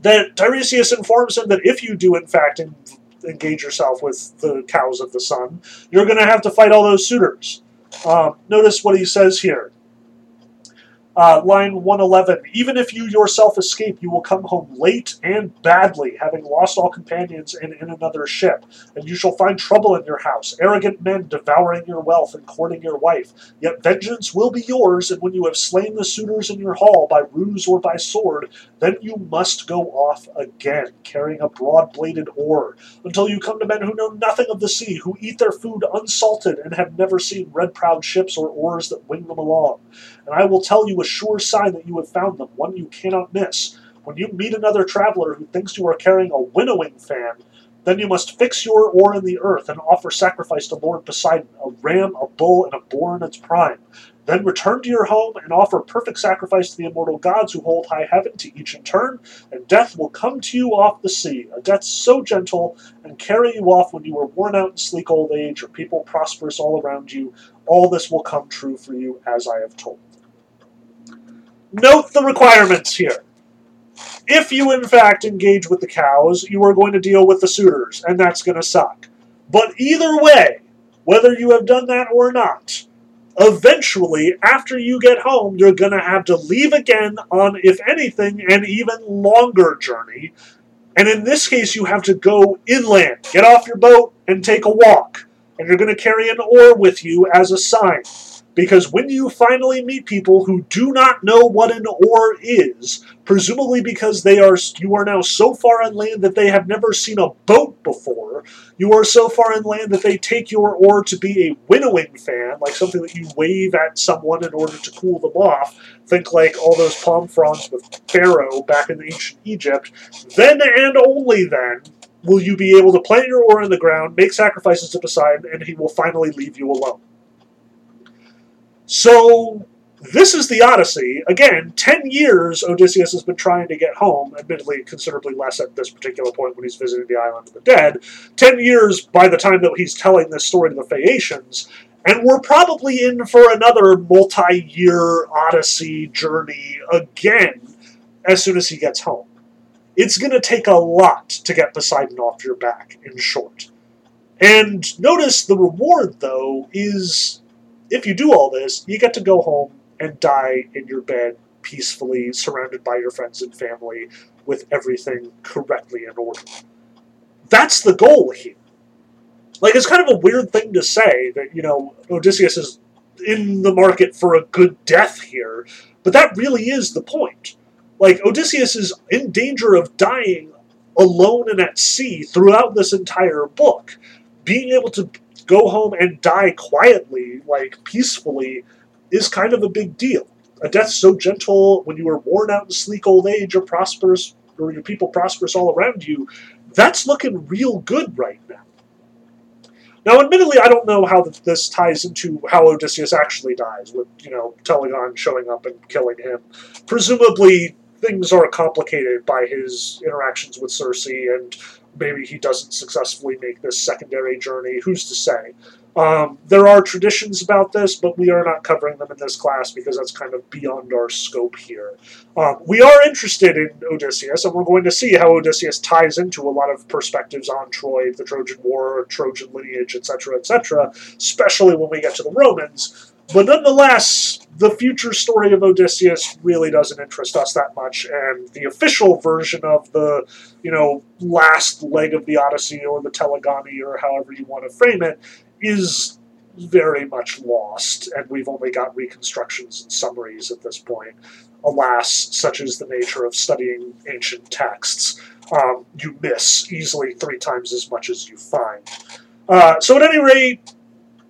[SPEAKER 1] that Tiresias informs him that if you do, in fact, engage yourself with the cows of the sun, you're going to have to fight all those suitors. Um, notice what he says here. Uh, line 111 Even if you yourself escape, you will come home late and badly, having lost all companions and in another ship. And you shall find trouble in your house, arrogant men devouring your wealth and courting your wife. Yet vengeance will be yours, and when you have slain the suitors in your hall by ruse or by sword, then you must go off again, carrying a broad bladed oar, until you come to men who know nothing of the sea, who eat their food unsalted, and have never seen red prowed ships or oars that wing them along and I will tell you a sure sign that you have found them, one you cannot miss. When you meet another traveler who thinks you are carrying a winnowing fan, then you must fix your oar in the earth and offer sacrifice to Lord Poseidon, a ram, a bull, and a boar in its prime. Then return to your home and offer perfect sacrifice to the immortal gods who hold high heaven to each in turn, and death will come to you off the sea, a death so gentle, and carry you off when you are worn out in sleek old age, or people prosperous all around you. All this will come true for you as I have told. Note the requirements here. If you, in fact, engage with the cows, you are going to deal with the suitors, and that's going to suck. But either way, whether you have done that or not, eventually, after you get home, you're going to have to leave again on, if anything, an even longer journey. And in this case, you have to go inland, get off your boat, and take a walk. And you're going to carry an oar with you as a sign. Because when you finally meet people who do not know what an oar is, presumably because they are you are now so far on land that they have never seen a boat before, you are so far in land that they take your oar to be a winnowing fan, like something that you wave at someone in order to cool them off. Think like all those palm fronds with Pharaoh back in ancient Egypt. Then and only then will you be able to plant your oar in the ground, make sacrifices to Poseidon, and he will finally leave you alone. So this is the Odyssey. Again, 10 years Odysseus has been trying to get home, admittedly considerably less at this particular point when he's visiting the island of the dead. 10 years by the time that he's telling this story to the Phaeacians, and we're probably in for another multi year Odyssey journey again as soon as he gets home. It's going to take a lot to get Poseidon off your back, in short. And notice the reward, though, is if you do all this, you get to go home and die in your bed peacefully, surrounded by your friends and family, with everything correctly in order. That's the goal here. Like, it's kind of a weird thing to say that, you know, Odysseus is in the market for a good death here, but that really is the point. Like, Odysseus is in danger of dying alone and at sea throughout this entire book. Being able to go home and die quietly, like peacefully, is kind of a big deal. A death so gentle when you are worn out in sleek old age or prosperous, or your people prosperous all around you, that's looking real good right now. Now, admittedly, I don't know how this ties into how Odysseus actually dies, with you know Telegon showing up and killing him. Presumably, things are complicated by his interactions with Circe, and maybe he doesn't successfully make this secondary journey. Who's to say? Um, there are traditions about this, but we are not covering them in this class because that's kind of beyond our scope here. Um, we are interested in Odysseus, and we're going to see how Odysseus ties into a lot of perspectives on Troy, the Trojan War, Trojan lineage, etc., etc., especially when we get to the Romans. But nonetheless, the future story of Odysseus really doesn't interest us that much, and the official version of the, you know, last leg of the Odyssey or the Telegony or however you want to frame it is very much lost, and we've only got reconstructions and summaries at this point. Alas, such is the nature of studying ancient texts. Um, you miss easily three times as much as you find. Uh, so, at any rate,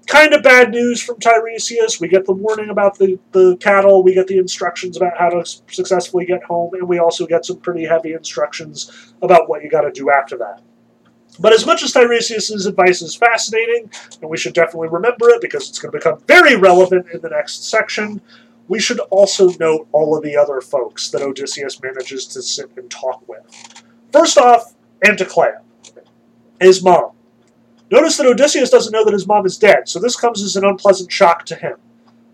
[SPEAKER 1] kind of bad news from Tiresias. We get the warning about the, the cattle, we get the instructions about how to successfully get home, and we also get some pretty heavy instructions about what you got to do after that. But as much as Tiresias' advice is fascinating, and we should definitely remember it because it's going to become very relevant in the next section, we should also note all of the other folks that Odysseus manages to sit and talk with. First off, Anticlea, his mom. Notice that Odysseus doesn't know that his mom is dead, so this comes as an unpleasant shock to him.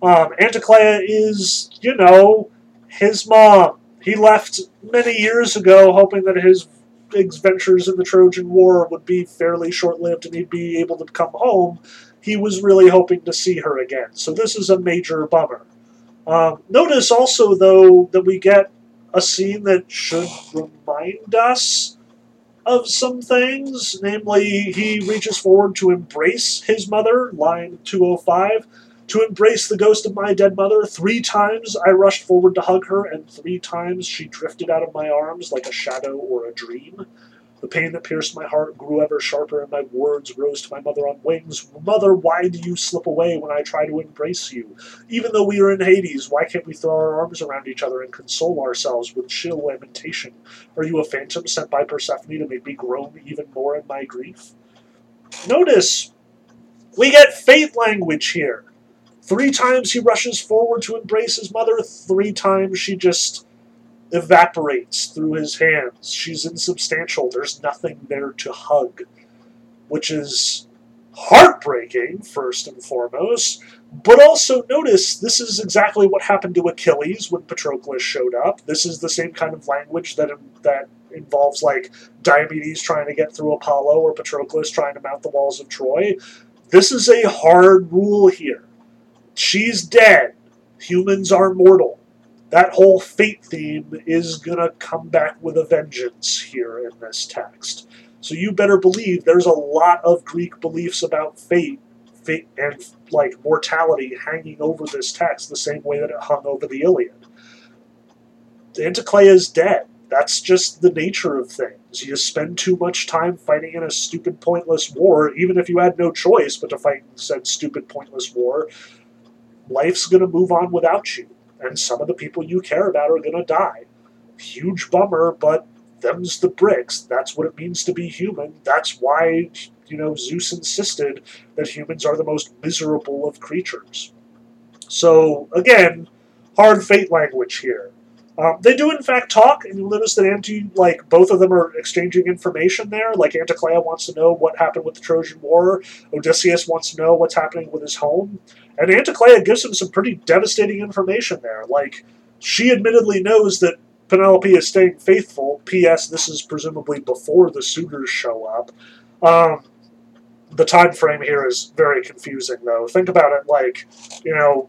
[SPEAKER 1] Um, Anticlea is, you know, his mom. He left many years ago hoping that his adventures in the Trojan War would be fairly short lived and he'd be able to come home. He was really hoping to see her again. So this is a major bummer. Um, notice also, though, that we get a scene that should remind us of some things. Namely, he reaches forward to embrace his mother, line 205. To embrace the ghost of my dead mother, three times I rushed forward to hug her, and three times she drifted out of my arms like a shadow or a dream. The pain that pierced my heart grew ever sharper, and my words rose to my mother on wings. Mother, why do you slip away when I try to embrace you? Even though we are in Hades, why can't we throw our arms around each other and console ourselves with chill lamentation? Are you a phantom sent by Persephone to make me groan even more in my grief? Notice, we get fate language here. Three times he rushes forward to embrace his mother, three times she just evaporates through his hands. She's insubstantial. There's nothing there to hug, which is heartbreaking, first and foremost. But also notice this is exactly what happened to Achilles when Patroclus showed up. This is the same kind of language that that involves like Diomedes trying to get through Apollo or Patroclus trying to mount the walls of Troy. This is a hard rule here. She's dead. Humans are mortal that whole fate theme is going to come back with a vengeance here in this text. So you better believe there's a lot of Greek beliefs about fate, fate and like mortality hanging over this text the same way that it hung over the Iliad. Anticlea is dead. That's just the nature of things. You spend too much time fighting in a stupid, pointless war, even if you had no choice but to fight in said stupid, pointless war. Life's going to move on without you and some of the people you care about are going to die. Huge bummer, but them's the bricks. That's what it means to be human. That's why, you know, Zeus insisted that humans are the most miserable of creatures. So, again, hard fate language here. Um, they do, in fact, talk, and you'll notice that Anti, like, both of them are exchanging information there. Like, Anticlea wants to know what happened with the Trojan War, Odysseus wants to know what's happening with his home. And Anticlea gives him some pretty devastating information there. Like, she admittedly knows that Penelope is staying faithful. P.S. This is presumably before the suitors show up. Um, the time frame here is very confusing, though. Think about it like, you know,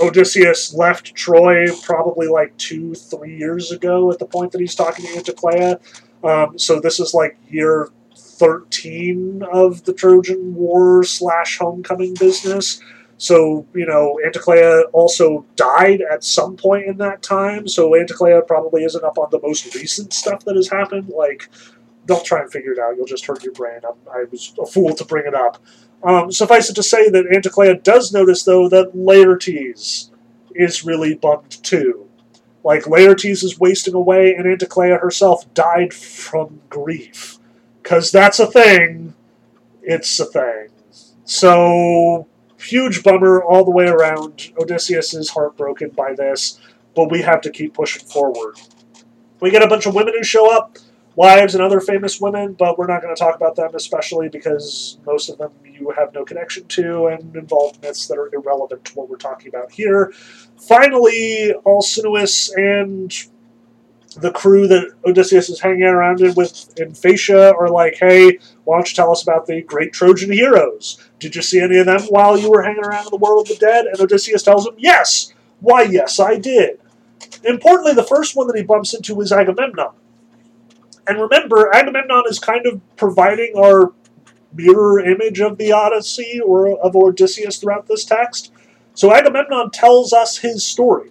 [SPEAKER 1] Odysseus left Troy probably like two, three years ago at the point that he's talking to Anticlea. Um, so this is like year 13 of the Trojan War slash homecoming business. So, you know, Anticlea also died at some point in that time, so Anticlea probably isn't up on the most recent stuff that has happened. Like, don't try and figure it out, you'll just hurt your brain. I'm, i was a fool to bring it up. Um, suffice it to say that Anticlea does notice, though, that Laertes is really bummed too. Like, Laertes is wasting away, and Anticlea herself died from grief. Because that's a thing. It's a thing. So, huge bummer all the way around. Odysseus is heartbroken by this, but we have to keep pushing forward. We get a bunch of women who show up, wives and other famous women, but we're not going to talk about them especially because most of them you have no connection to and involve myths that are irrelevant to what we're talking about here. Finally, Alcinous and the crew that Odysseus is hanging around with in Phaeacia are like, hey, why don't you tell us about the great Trojan heroes? Did you see any of them while you were hanging around in the world of the dead? And Odysseus tells him, yes. Why, yes, I did. Importantly, the first one that he bumps into is Agamemnon. And remember, Agamemnon is kind of providing our mirror image of the Odyssey or of Odysseus throughout this text. So Agamemnon tells us his story.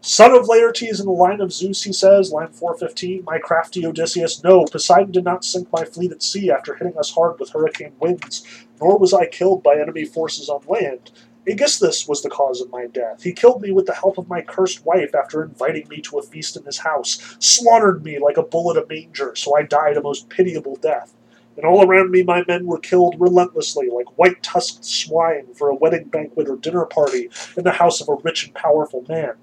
[SPEAKER 1] Son of Laertes in the line of Zeus, he says, line 415, my crafty Odysseus, no, Poseidon did not sink my fleet at sea after hitting us hard with hurricane winds, nor was I killed by enemy forces on land. Aegisthus was the cause of my death. He killed me with the help of my cursed wife after inviting me to a feast in his house, slaughtered me like a bull at a manger, so I died a most pitiable death and all around me my men were killed relentlessly, like white tusked swine for a wedding banquet or dinner party in the house of a rich and powerful man.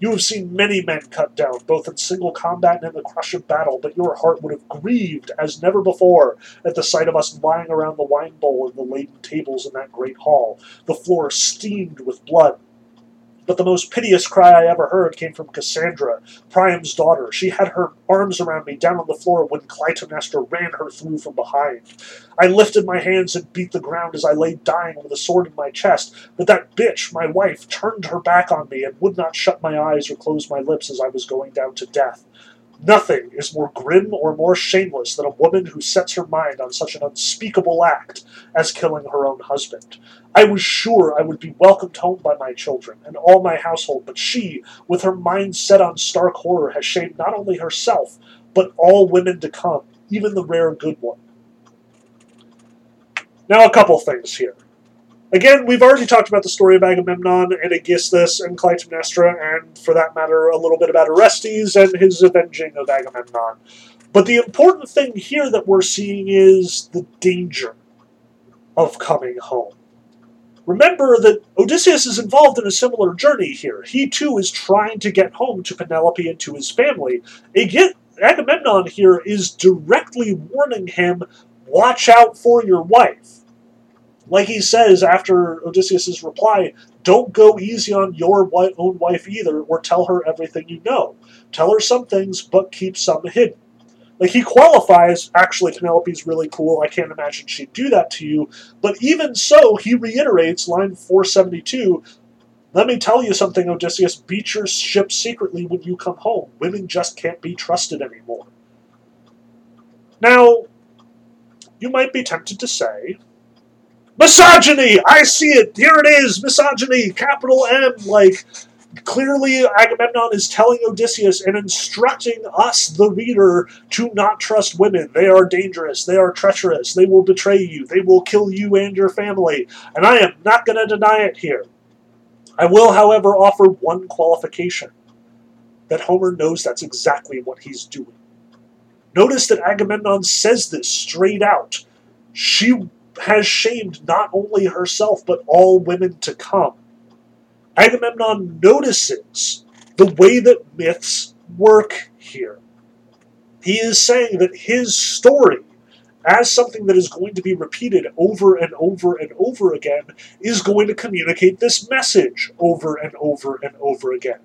[SPEAKER 1] You have seen many men cut down, both in single combat and in the crush of battle, but your heart would have grieved as never before at the sight of us lying around the wine bowl and the laden tables in that great hall, the floor steamed with blood, but the most piteous cry I ever heard came from Cassandra, Priam's daughter. She had her arms around me down on the floor when Clytemnestra ran her through from behind. I lifted my hands and beat the ground as I lay dying with a sword in my chest, but that bitch, my wife, turned her back on me and would not shut my eyes or close my lips as I was going down to death. Nothing is more grim or more shameless than a woman who sets her mind on such an unspeakable act as killing her own husband. I was sure I would be welcomed home by my children and all my household, but she, with her mind set on stark horror, has shamed not only herself, but all women to come, even the rare good one. Now, a couple things here. Again, we've already talked about the story of Agamemnon and Aegisthus and Clytemnestra, and for that matter, a little bit about Orestes and his avenging of Agamemnon. But the important thing here that we're seeing is the danger of coming home. Remember that Odysseus is involved in a similar journey here. He too is trying to get home to Penelope and to his family. Agamemnon here is directly warning him watch out for your wife like he says after Odysseus's reply, don't go easy on your own wife either, or tell her everything you know. Tell her some things, but keep some hidden. Like he qualifies, actually, Penelope's really cool. I can't imagine she'd do that to you. But even so, he reiterates line 472 Let me tell you something, Odysseus. Beat your ship secretly when you come home. Women just can't be trusted anymore. Now, you might be tempted to say, misogyny. I see it. Here it is. Misogyny. Capital M. Like clearly Agamemnon is telling Odysseus and instructing us, the reader, to not trust women. They are dangerous. They are treacherous. They will betray you. They will kill you and your family. And I am not going to deny it here. I will, however, offer one qualification that Homer knows that's exactly what he's doing. Notice that Agamemnon says this straight out. She has shamed not only herself, but all women to come. Agamemnon notices the way that myths work here. He is saying that his story, as something that is going to be repeated over and over and over again, is going to communicate this message over and over and over again.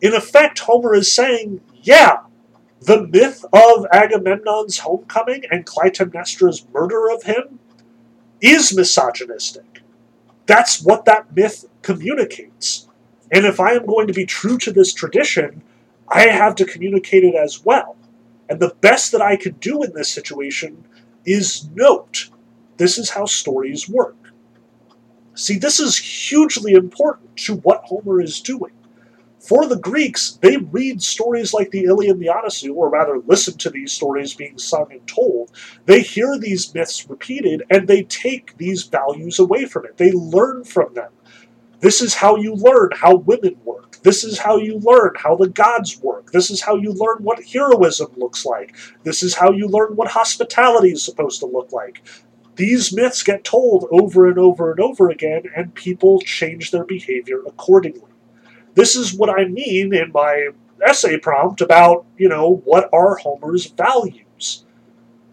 [SPEAKER 1] In effect, Homer is saying, yeah, the myth of Agamemnon's homecoming and Clytemnestra's murder of him is misogynistic. That's what that myth communicates. And if I am going to be true to this tradition, I have to communicate it as well. And the best that I can do in this situation is note this is how stories work. See, this is hugely important to what Homer is doing. For the Greeks, they read stories like the Iliad and the Odyssey, or rather listen to these stories being sung and told. They hear these myths repeated and they take these values away from it. They learn from them. This is how you learn how women work. This is how you learn how the gods work. This is how you learn what heroism looks like. This is how you learn what hospitality is supposed to look like these myths get told over and over and over again, and people change their behavior accordingly. This is what I mean in my essay prompt about, you know, what are Homer's values?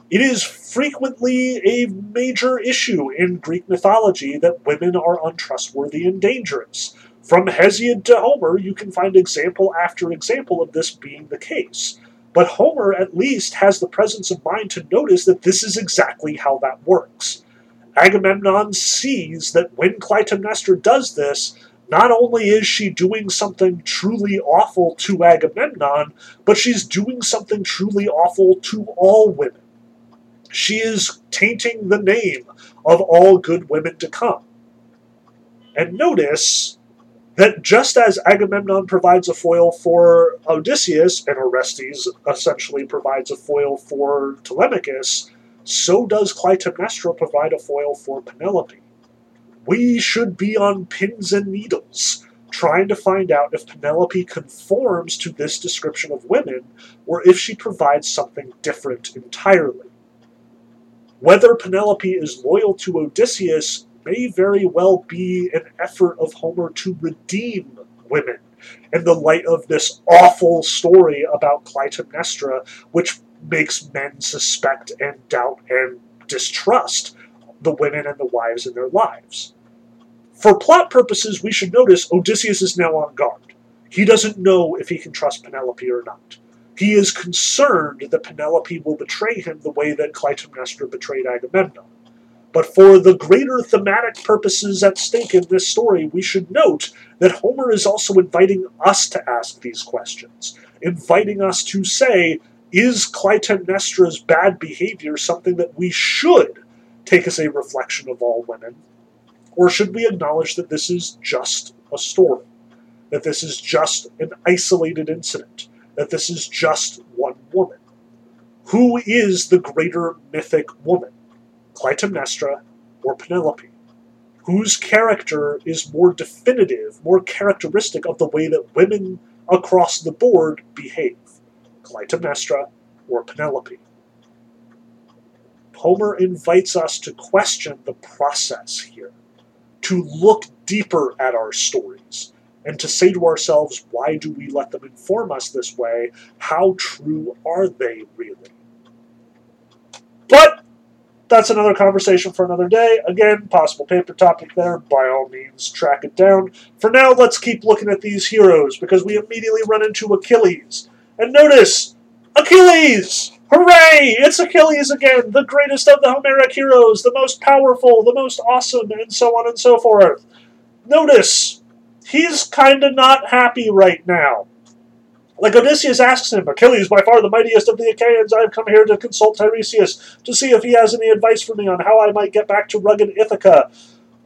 [SPEAKER 1] It is frequently a major issue in Greek mythology that women are untrustworthy and dangerous. From Hesiod to Homer, you can find example after example of this being the case. But Homer at least has the presence of mind to notice that this is exactly how that works. Agamemnon sees that when Clytemnestra does this, not only is she doing something truly awful to Agamemnon, but she's doing something truly awful to all women. She is tainting the name of all good women to come. And notice that just as Agamemnon provides a foil for Odysseus, and Orestes essentially provides a foil for Telemachus, so does Clytemnestra provide a foil for Penelope. We should be on pins and needles, trying to find out if Penelope conforms to this description of women, or if she provides something different entirely. Whether Penelope is loyal to Odysseus may very well be an effort of Homer to redeem women in the light of this awful story about Clytemnestra, which makes men suspect and doubt and distrust the women and the wives in their lives. For plot purposes, we should notice Odysseus is now on guard. He doesn't know if he can trust Penelope or not. He is concerned that Penelope will betray him the way that Clytemnestra betrayed Agamemnon. But for the greater thematic purposes at stake in this story, we should note that Homer is also inviting us to ask these questions, inviting us to say, is Clytemnestra's bad behavior something that we should take as a reflection of all women? Or should we acknowledge that this is just a story? That this is just an isolated incident? That this is just one woman? Who is the greater mythic woman? Clytemnestra, or Penelope? Whose character is more definitive, more characteristic of the way that women across the board behave? Clytemnestra or Penelope? Homer invites us to question the process here, to look deeper at our stories, and to say to ourselves, why do we let them inform us this way? How true are they really? But that's another conversation for another day. Again, possible paper topic there. By all means, track it down. For now, let's keep looking at these heroes because we immediately run into Achilles. And notice, Achilles! Hooray! It's Achilles again, the greatest of the Homeric heroes, the most powerful, the most awesome, and so on and so forth. Notice, he's kinda not happy right now. Like Odysseus asks him, Achilles, by far the mightiest of the Achaeans, I have come here to consult Tiresias to see if he has any advice for me on how I might get back to rugged Ithaca.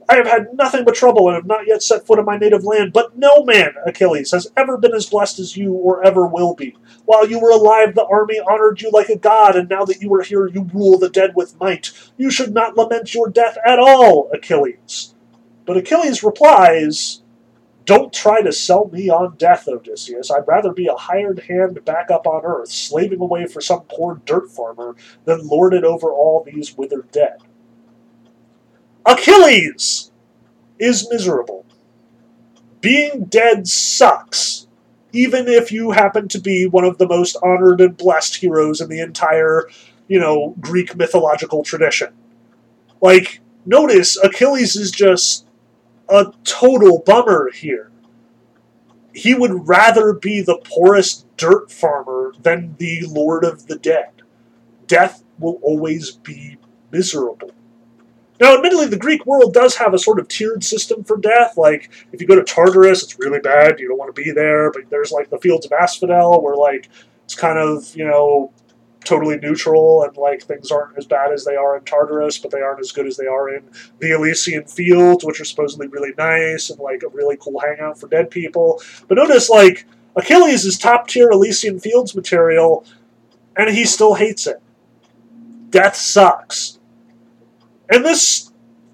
[SPEAKER 1] I have had nothing but trouble and have not yet set foot in my native land, but no man, Achilles, has ever been as blessed as you or ever will be. While you were alive, the army honored you like a god, and now that you are here, you rule the dead with might. You should not lament your death at all, Achilles. But Achilles replies, don't try to sell me on death, Odysseus. I'd rather be a hired hand back up on earth, slaving away for some poor dirt farmer, than lord it over all these withered dead. Achilles is miserable. Being dead sucks, even if you happen to be one of the most honored and blessed heroes in the entire, you know, Greek mythological tradition. Like, notice Achilles is just a total bummer here. He would rather be the poorest dirt farmer than the Lord of the Dead. Death will always be miserable. Now, admittedly, the Greek world does have a sort of tiered system for death. Like, if you go to Tartarus, it's really bad. You don't want to be there. But there's like the fields of Asphodel, where like it's kind of you know totally neutral and like things aren't as bad as they are in Tartarus, but they aren't as good as they are in the Elysian Fields, which are supposedly really nice and like a really cool hangout for dead people. But notice like Achilles is top tier Elysian Fields material, and he still hates it. Death sucks. And this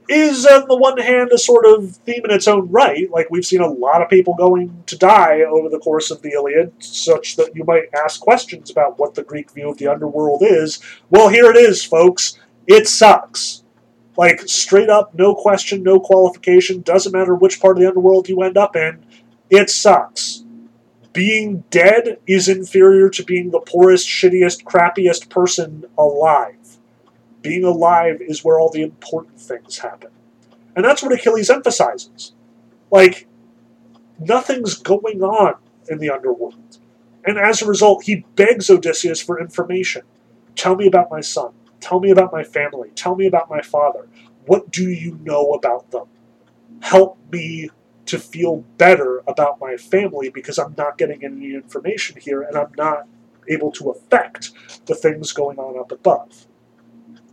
[SPEAKER 1] is, on the one hand, a sort of theme in its own right. Like, we've seen a lot of people going to die over the course of the Iliad, such that you might ask questions about what the Greek view of the underworld is. Well, here it is, folks. It sucks. Like, straight up, no question, no qualification, doesn't matter which part of the underworld you end up in, it sucks. Being dead is inferior to being the poorest, shittiest, crappiest person alive. Being alive is where all the important things happen. And that's what Achilles emphasizes. Like, nothing's going on in the underworld. And as a result, he begs Odysseus for information. Tell me about my son. Tell me about my family. Tell me about my father. What do you know about them? Help me to feel better about my family because I'm not getting any information here and I'm not able to affect the things going on up above.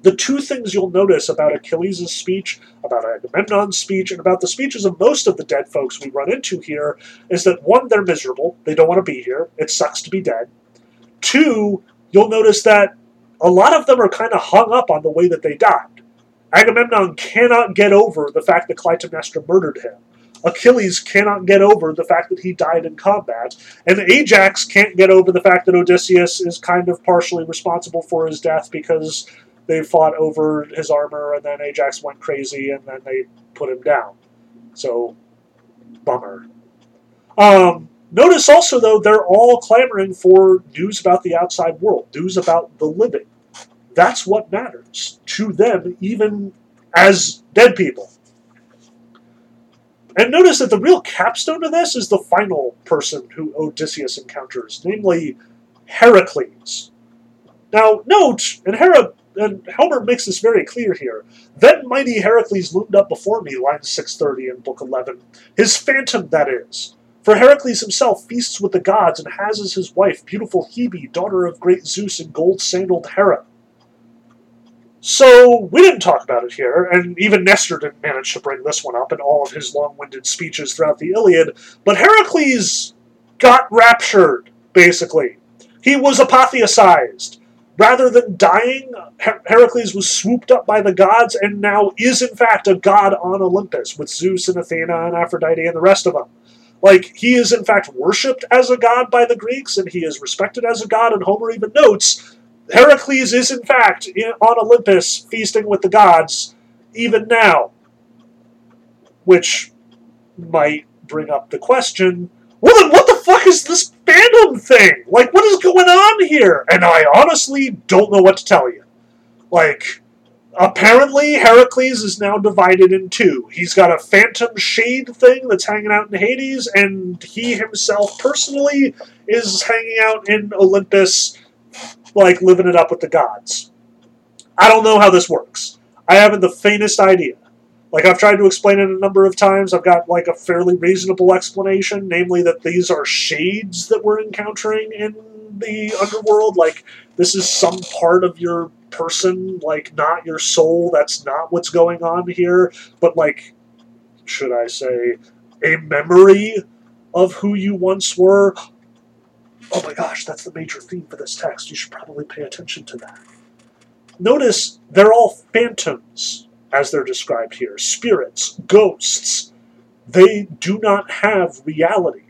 [SPEAKER 1] The two things you'll notice about Achilles' speech, about Agamemnon's speech, and about the speeches of most of the dead folks we run into here is that one, they're miserable. They don't want to be here. It sucks to be dead. Two, you'll notice that a lot of them are kind of hung up on the way that they died. Agamemnon cannot get over the fact that Clytemnestra murdered him. Achilles cannot get over the fact that he died in combat, and Ajax can't get over the fact that Odysseus is kind of partially responsible for his death because they fought over his armor, and then Ajax went crazy, and then they put him down. So, bummer. Um, notice also, though, they're all clamoring for news about the outside world, news about the living. That's what matters to them, even as dead people. And notice that the real capstone of this is the final person who Odysseus encounters, namely Heracles. Now, note, and Hera and Homer makes this very clear here. Then mighty Heracles loomed up before me, line 630 in Book 11. His phantom, that is. For Heracles himself feasts with the gods and has as his wife beautiful Hebe, daughter of great Zeus and gold sandaled Hera. So, we didn't talk about it here, and even Nestor didn't manage to bring this one up in all of his long winded speeches throughout the Iliad, but Heracles got raptured, basically. He was apotheosized. Rather than dying, Her- Heracles was swooped up by the gods and now is, in fact, a god on Olympus with Zeus and Athena and Aphrodite and the rest of them. Like, he is, in fact, worshipped as a god by the Greeks and he is respected as a god, and Homer even notes Heracles is, in fact, in, on Olympus feasting with the gods even now. Which might bring up the question well, then what the fuck is this fandom thing? Like, what is going on here? And I honestly don't know what to tell you. Like, apparently Heracles is now divided in two. He's got a phantom shade thing that's hanging out in Hades, and he himself personally is hanging out in Olympus, like living it up with the gods. I don't know how this works. I haven't the faintest idea. Like I've tried to explain it a number of times, I've got like a fairly reasonable explanation, namely that these are shades that we're encountering in the underworld. Like this is some part of your person, like not your soul. That's not what's going on here, but like, should I say, a memory of who you once were. Oh my gosh, that's the major theme for this text. You should probably pay attention to that. Notice they're all phantoms as they're described here spirits, ghosts. They do not have reality.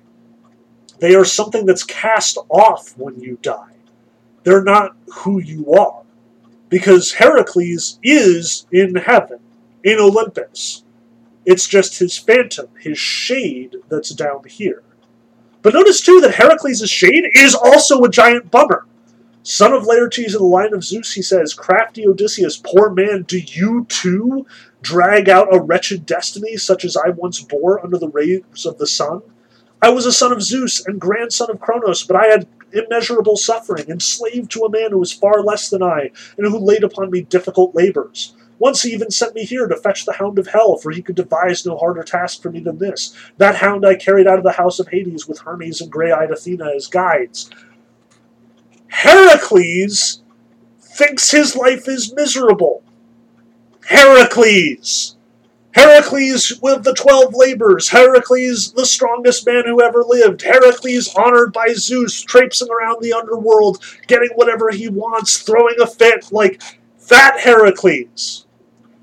[SPEAKER 1] They are something that's cast off when you die. They're not who you are. Because Heracles is in heaven, in Olympus. It's just his phantom, his shade, that's down here. But notice too that Heracles' shade is also a giant bummer. Son of Laertes in the line of Zeus, he says, Crafty Odysseus, poor man, do you too drag out a wretched destiny such as I once bore under the rays of the sun? I was a son of Zeus and grandson of Kronos, but I had immeasurable suffering, enslaved to a man who was far less than I, and who laid upon me difficult labors. Once he even sent me here to fetch the Hound of Hell, for he could devise no harder task for me than this. That hound I carried out of the house of Hades with Hermes and grey eyed Athena as guides. Heracles thinks his life is miserable. Heracles! Heracles with the twelve labors, Heracles the strongest man who ever lived, Heracles honored by Zeus, traipsing around the underworld, getting whatever he wants, throwing a fit, like that Heracles.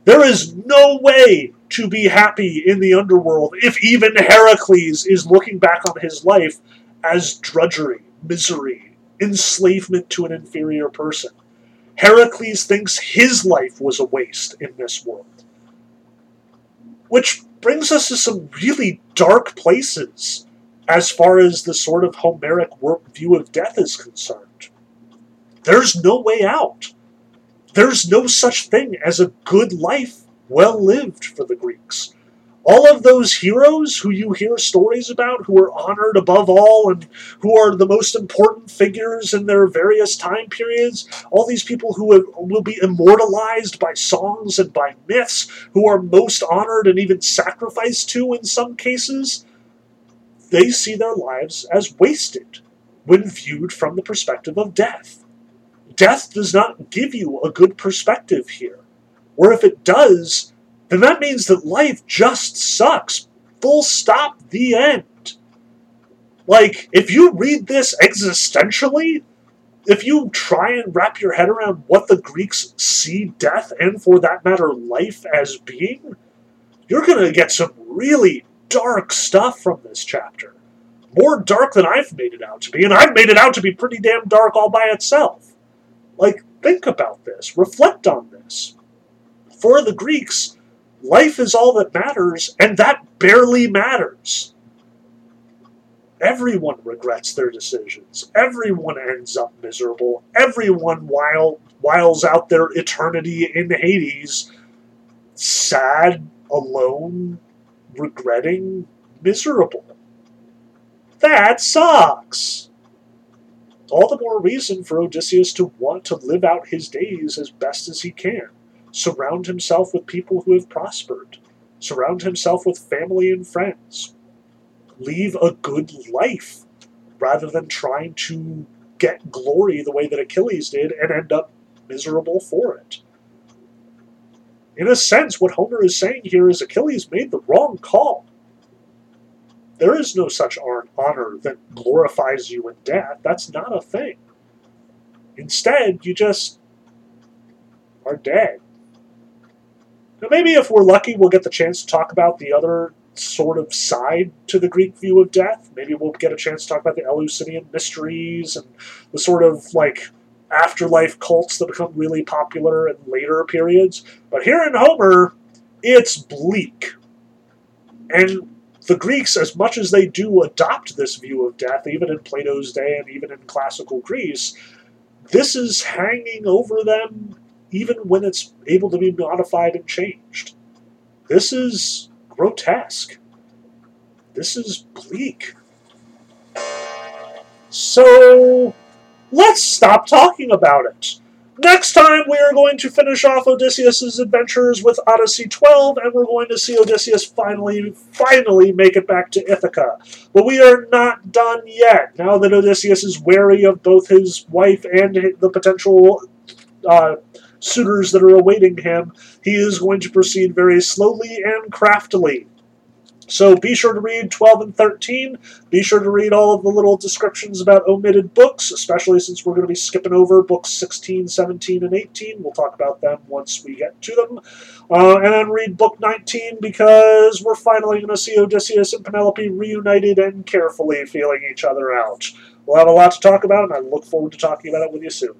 [SPEAKER 1] There is no way to be happy in the underworld if even Heracles is looking back on his life as drudgery, misery, enslavement to an inferior person. Heracles thinks his life was a waste in this world. Which brings us to some really dark places as far as the sort of Homeric view of death is concerned. There's no way out. There's no such thing as a good life well lived for the Greeks all of those heroes who you hear stories about, who are honored above all and who are the most important figures in their various time periods, all these people who will be immortalized by songs and by myths, who are most honored and even sacrificed to in some cases, they see their lives as wasted when viewed from the perspective of death. Death does not give you a good perspective here. Or if it does, then that means that life just sucks. Full stop, the end. Like, if you read this existentially, if you try and wrap your head around what the Greeks see death and, for that matter, life as being, you're going to get some really dark stuff from this chapter. More dark than I've made it out to be, and I've made it out to be pretty damn dark all by itself. Like, think about this, reflect on this. For the Greeks, Life is all that matters, and that barely matters. Everyone regrets their decisions. Everyone ends up miserable. Everyone while whiles out their eternity in Hades, sad, alone, regretting, miserable. That sucks. All the more reason for Odysseus to want to live out his days as best as he can surround himself with people who have prospered, surround himself with family and friends, leave a good life rather than trying to get glory the way that Achilles did and end up miserable for it. In a sense, what Homer is saying here is Achilles made the wrong call. There is no such honor that glorifies you in death. That's not a thing. Instead, you just are dead. Now, maybe if we're lucky, we'll get the chance to talk about the other sort of side to the Greek view of death. Maybe we'll get a chance to talk about the Eleusinian mysteries and the sort of like afterlife cults that become really popular in later periods. But here in Homer, it's bleak. And the Greeks, as much as they do adopt this view of death, even in Plato's day and even in classical Greece, this is hanging over them even when it's able to be modified and changed. This is grotesque. This is bleak. So, let's stop talking about it. Next time, we are going to finish off Odysseus' adventures with Odyssey 12, and we're going to see Odysseus finally, finally make it back to Ithaca. But we are not done yet. Now that Odysseus is wary of both his wife and the potential uh, suitors that are awaiting him, he is going to proceed very slowly and craftily. So be sure to read 12 and 13. Be sure to read all of the little descriptions about omitted books, especially since we're going to be skipping over books 16, 17, and 18. We'll talk about them once we get to them. Uh, and then read book 19 because we're finally going to see Odysseus and Penelope reunited and carefully feeling each other out. We'll have a lot to talk about, and I look forward to talking about it with you soon.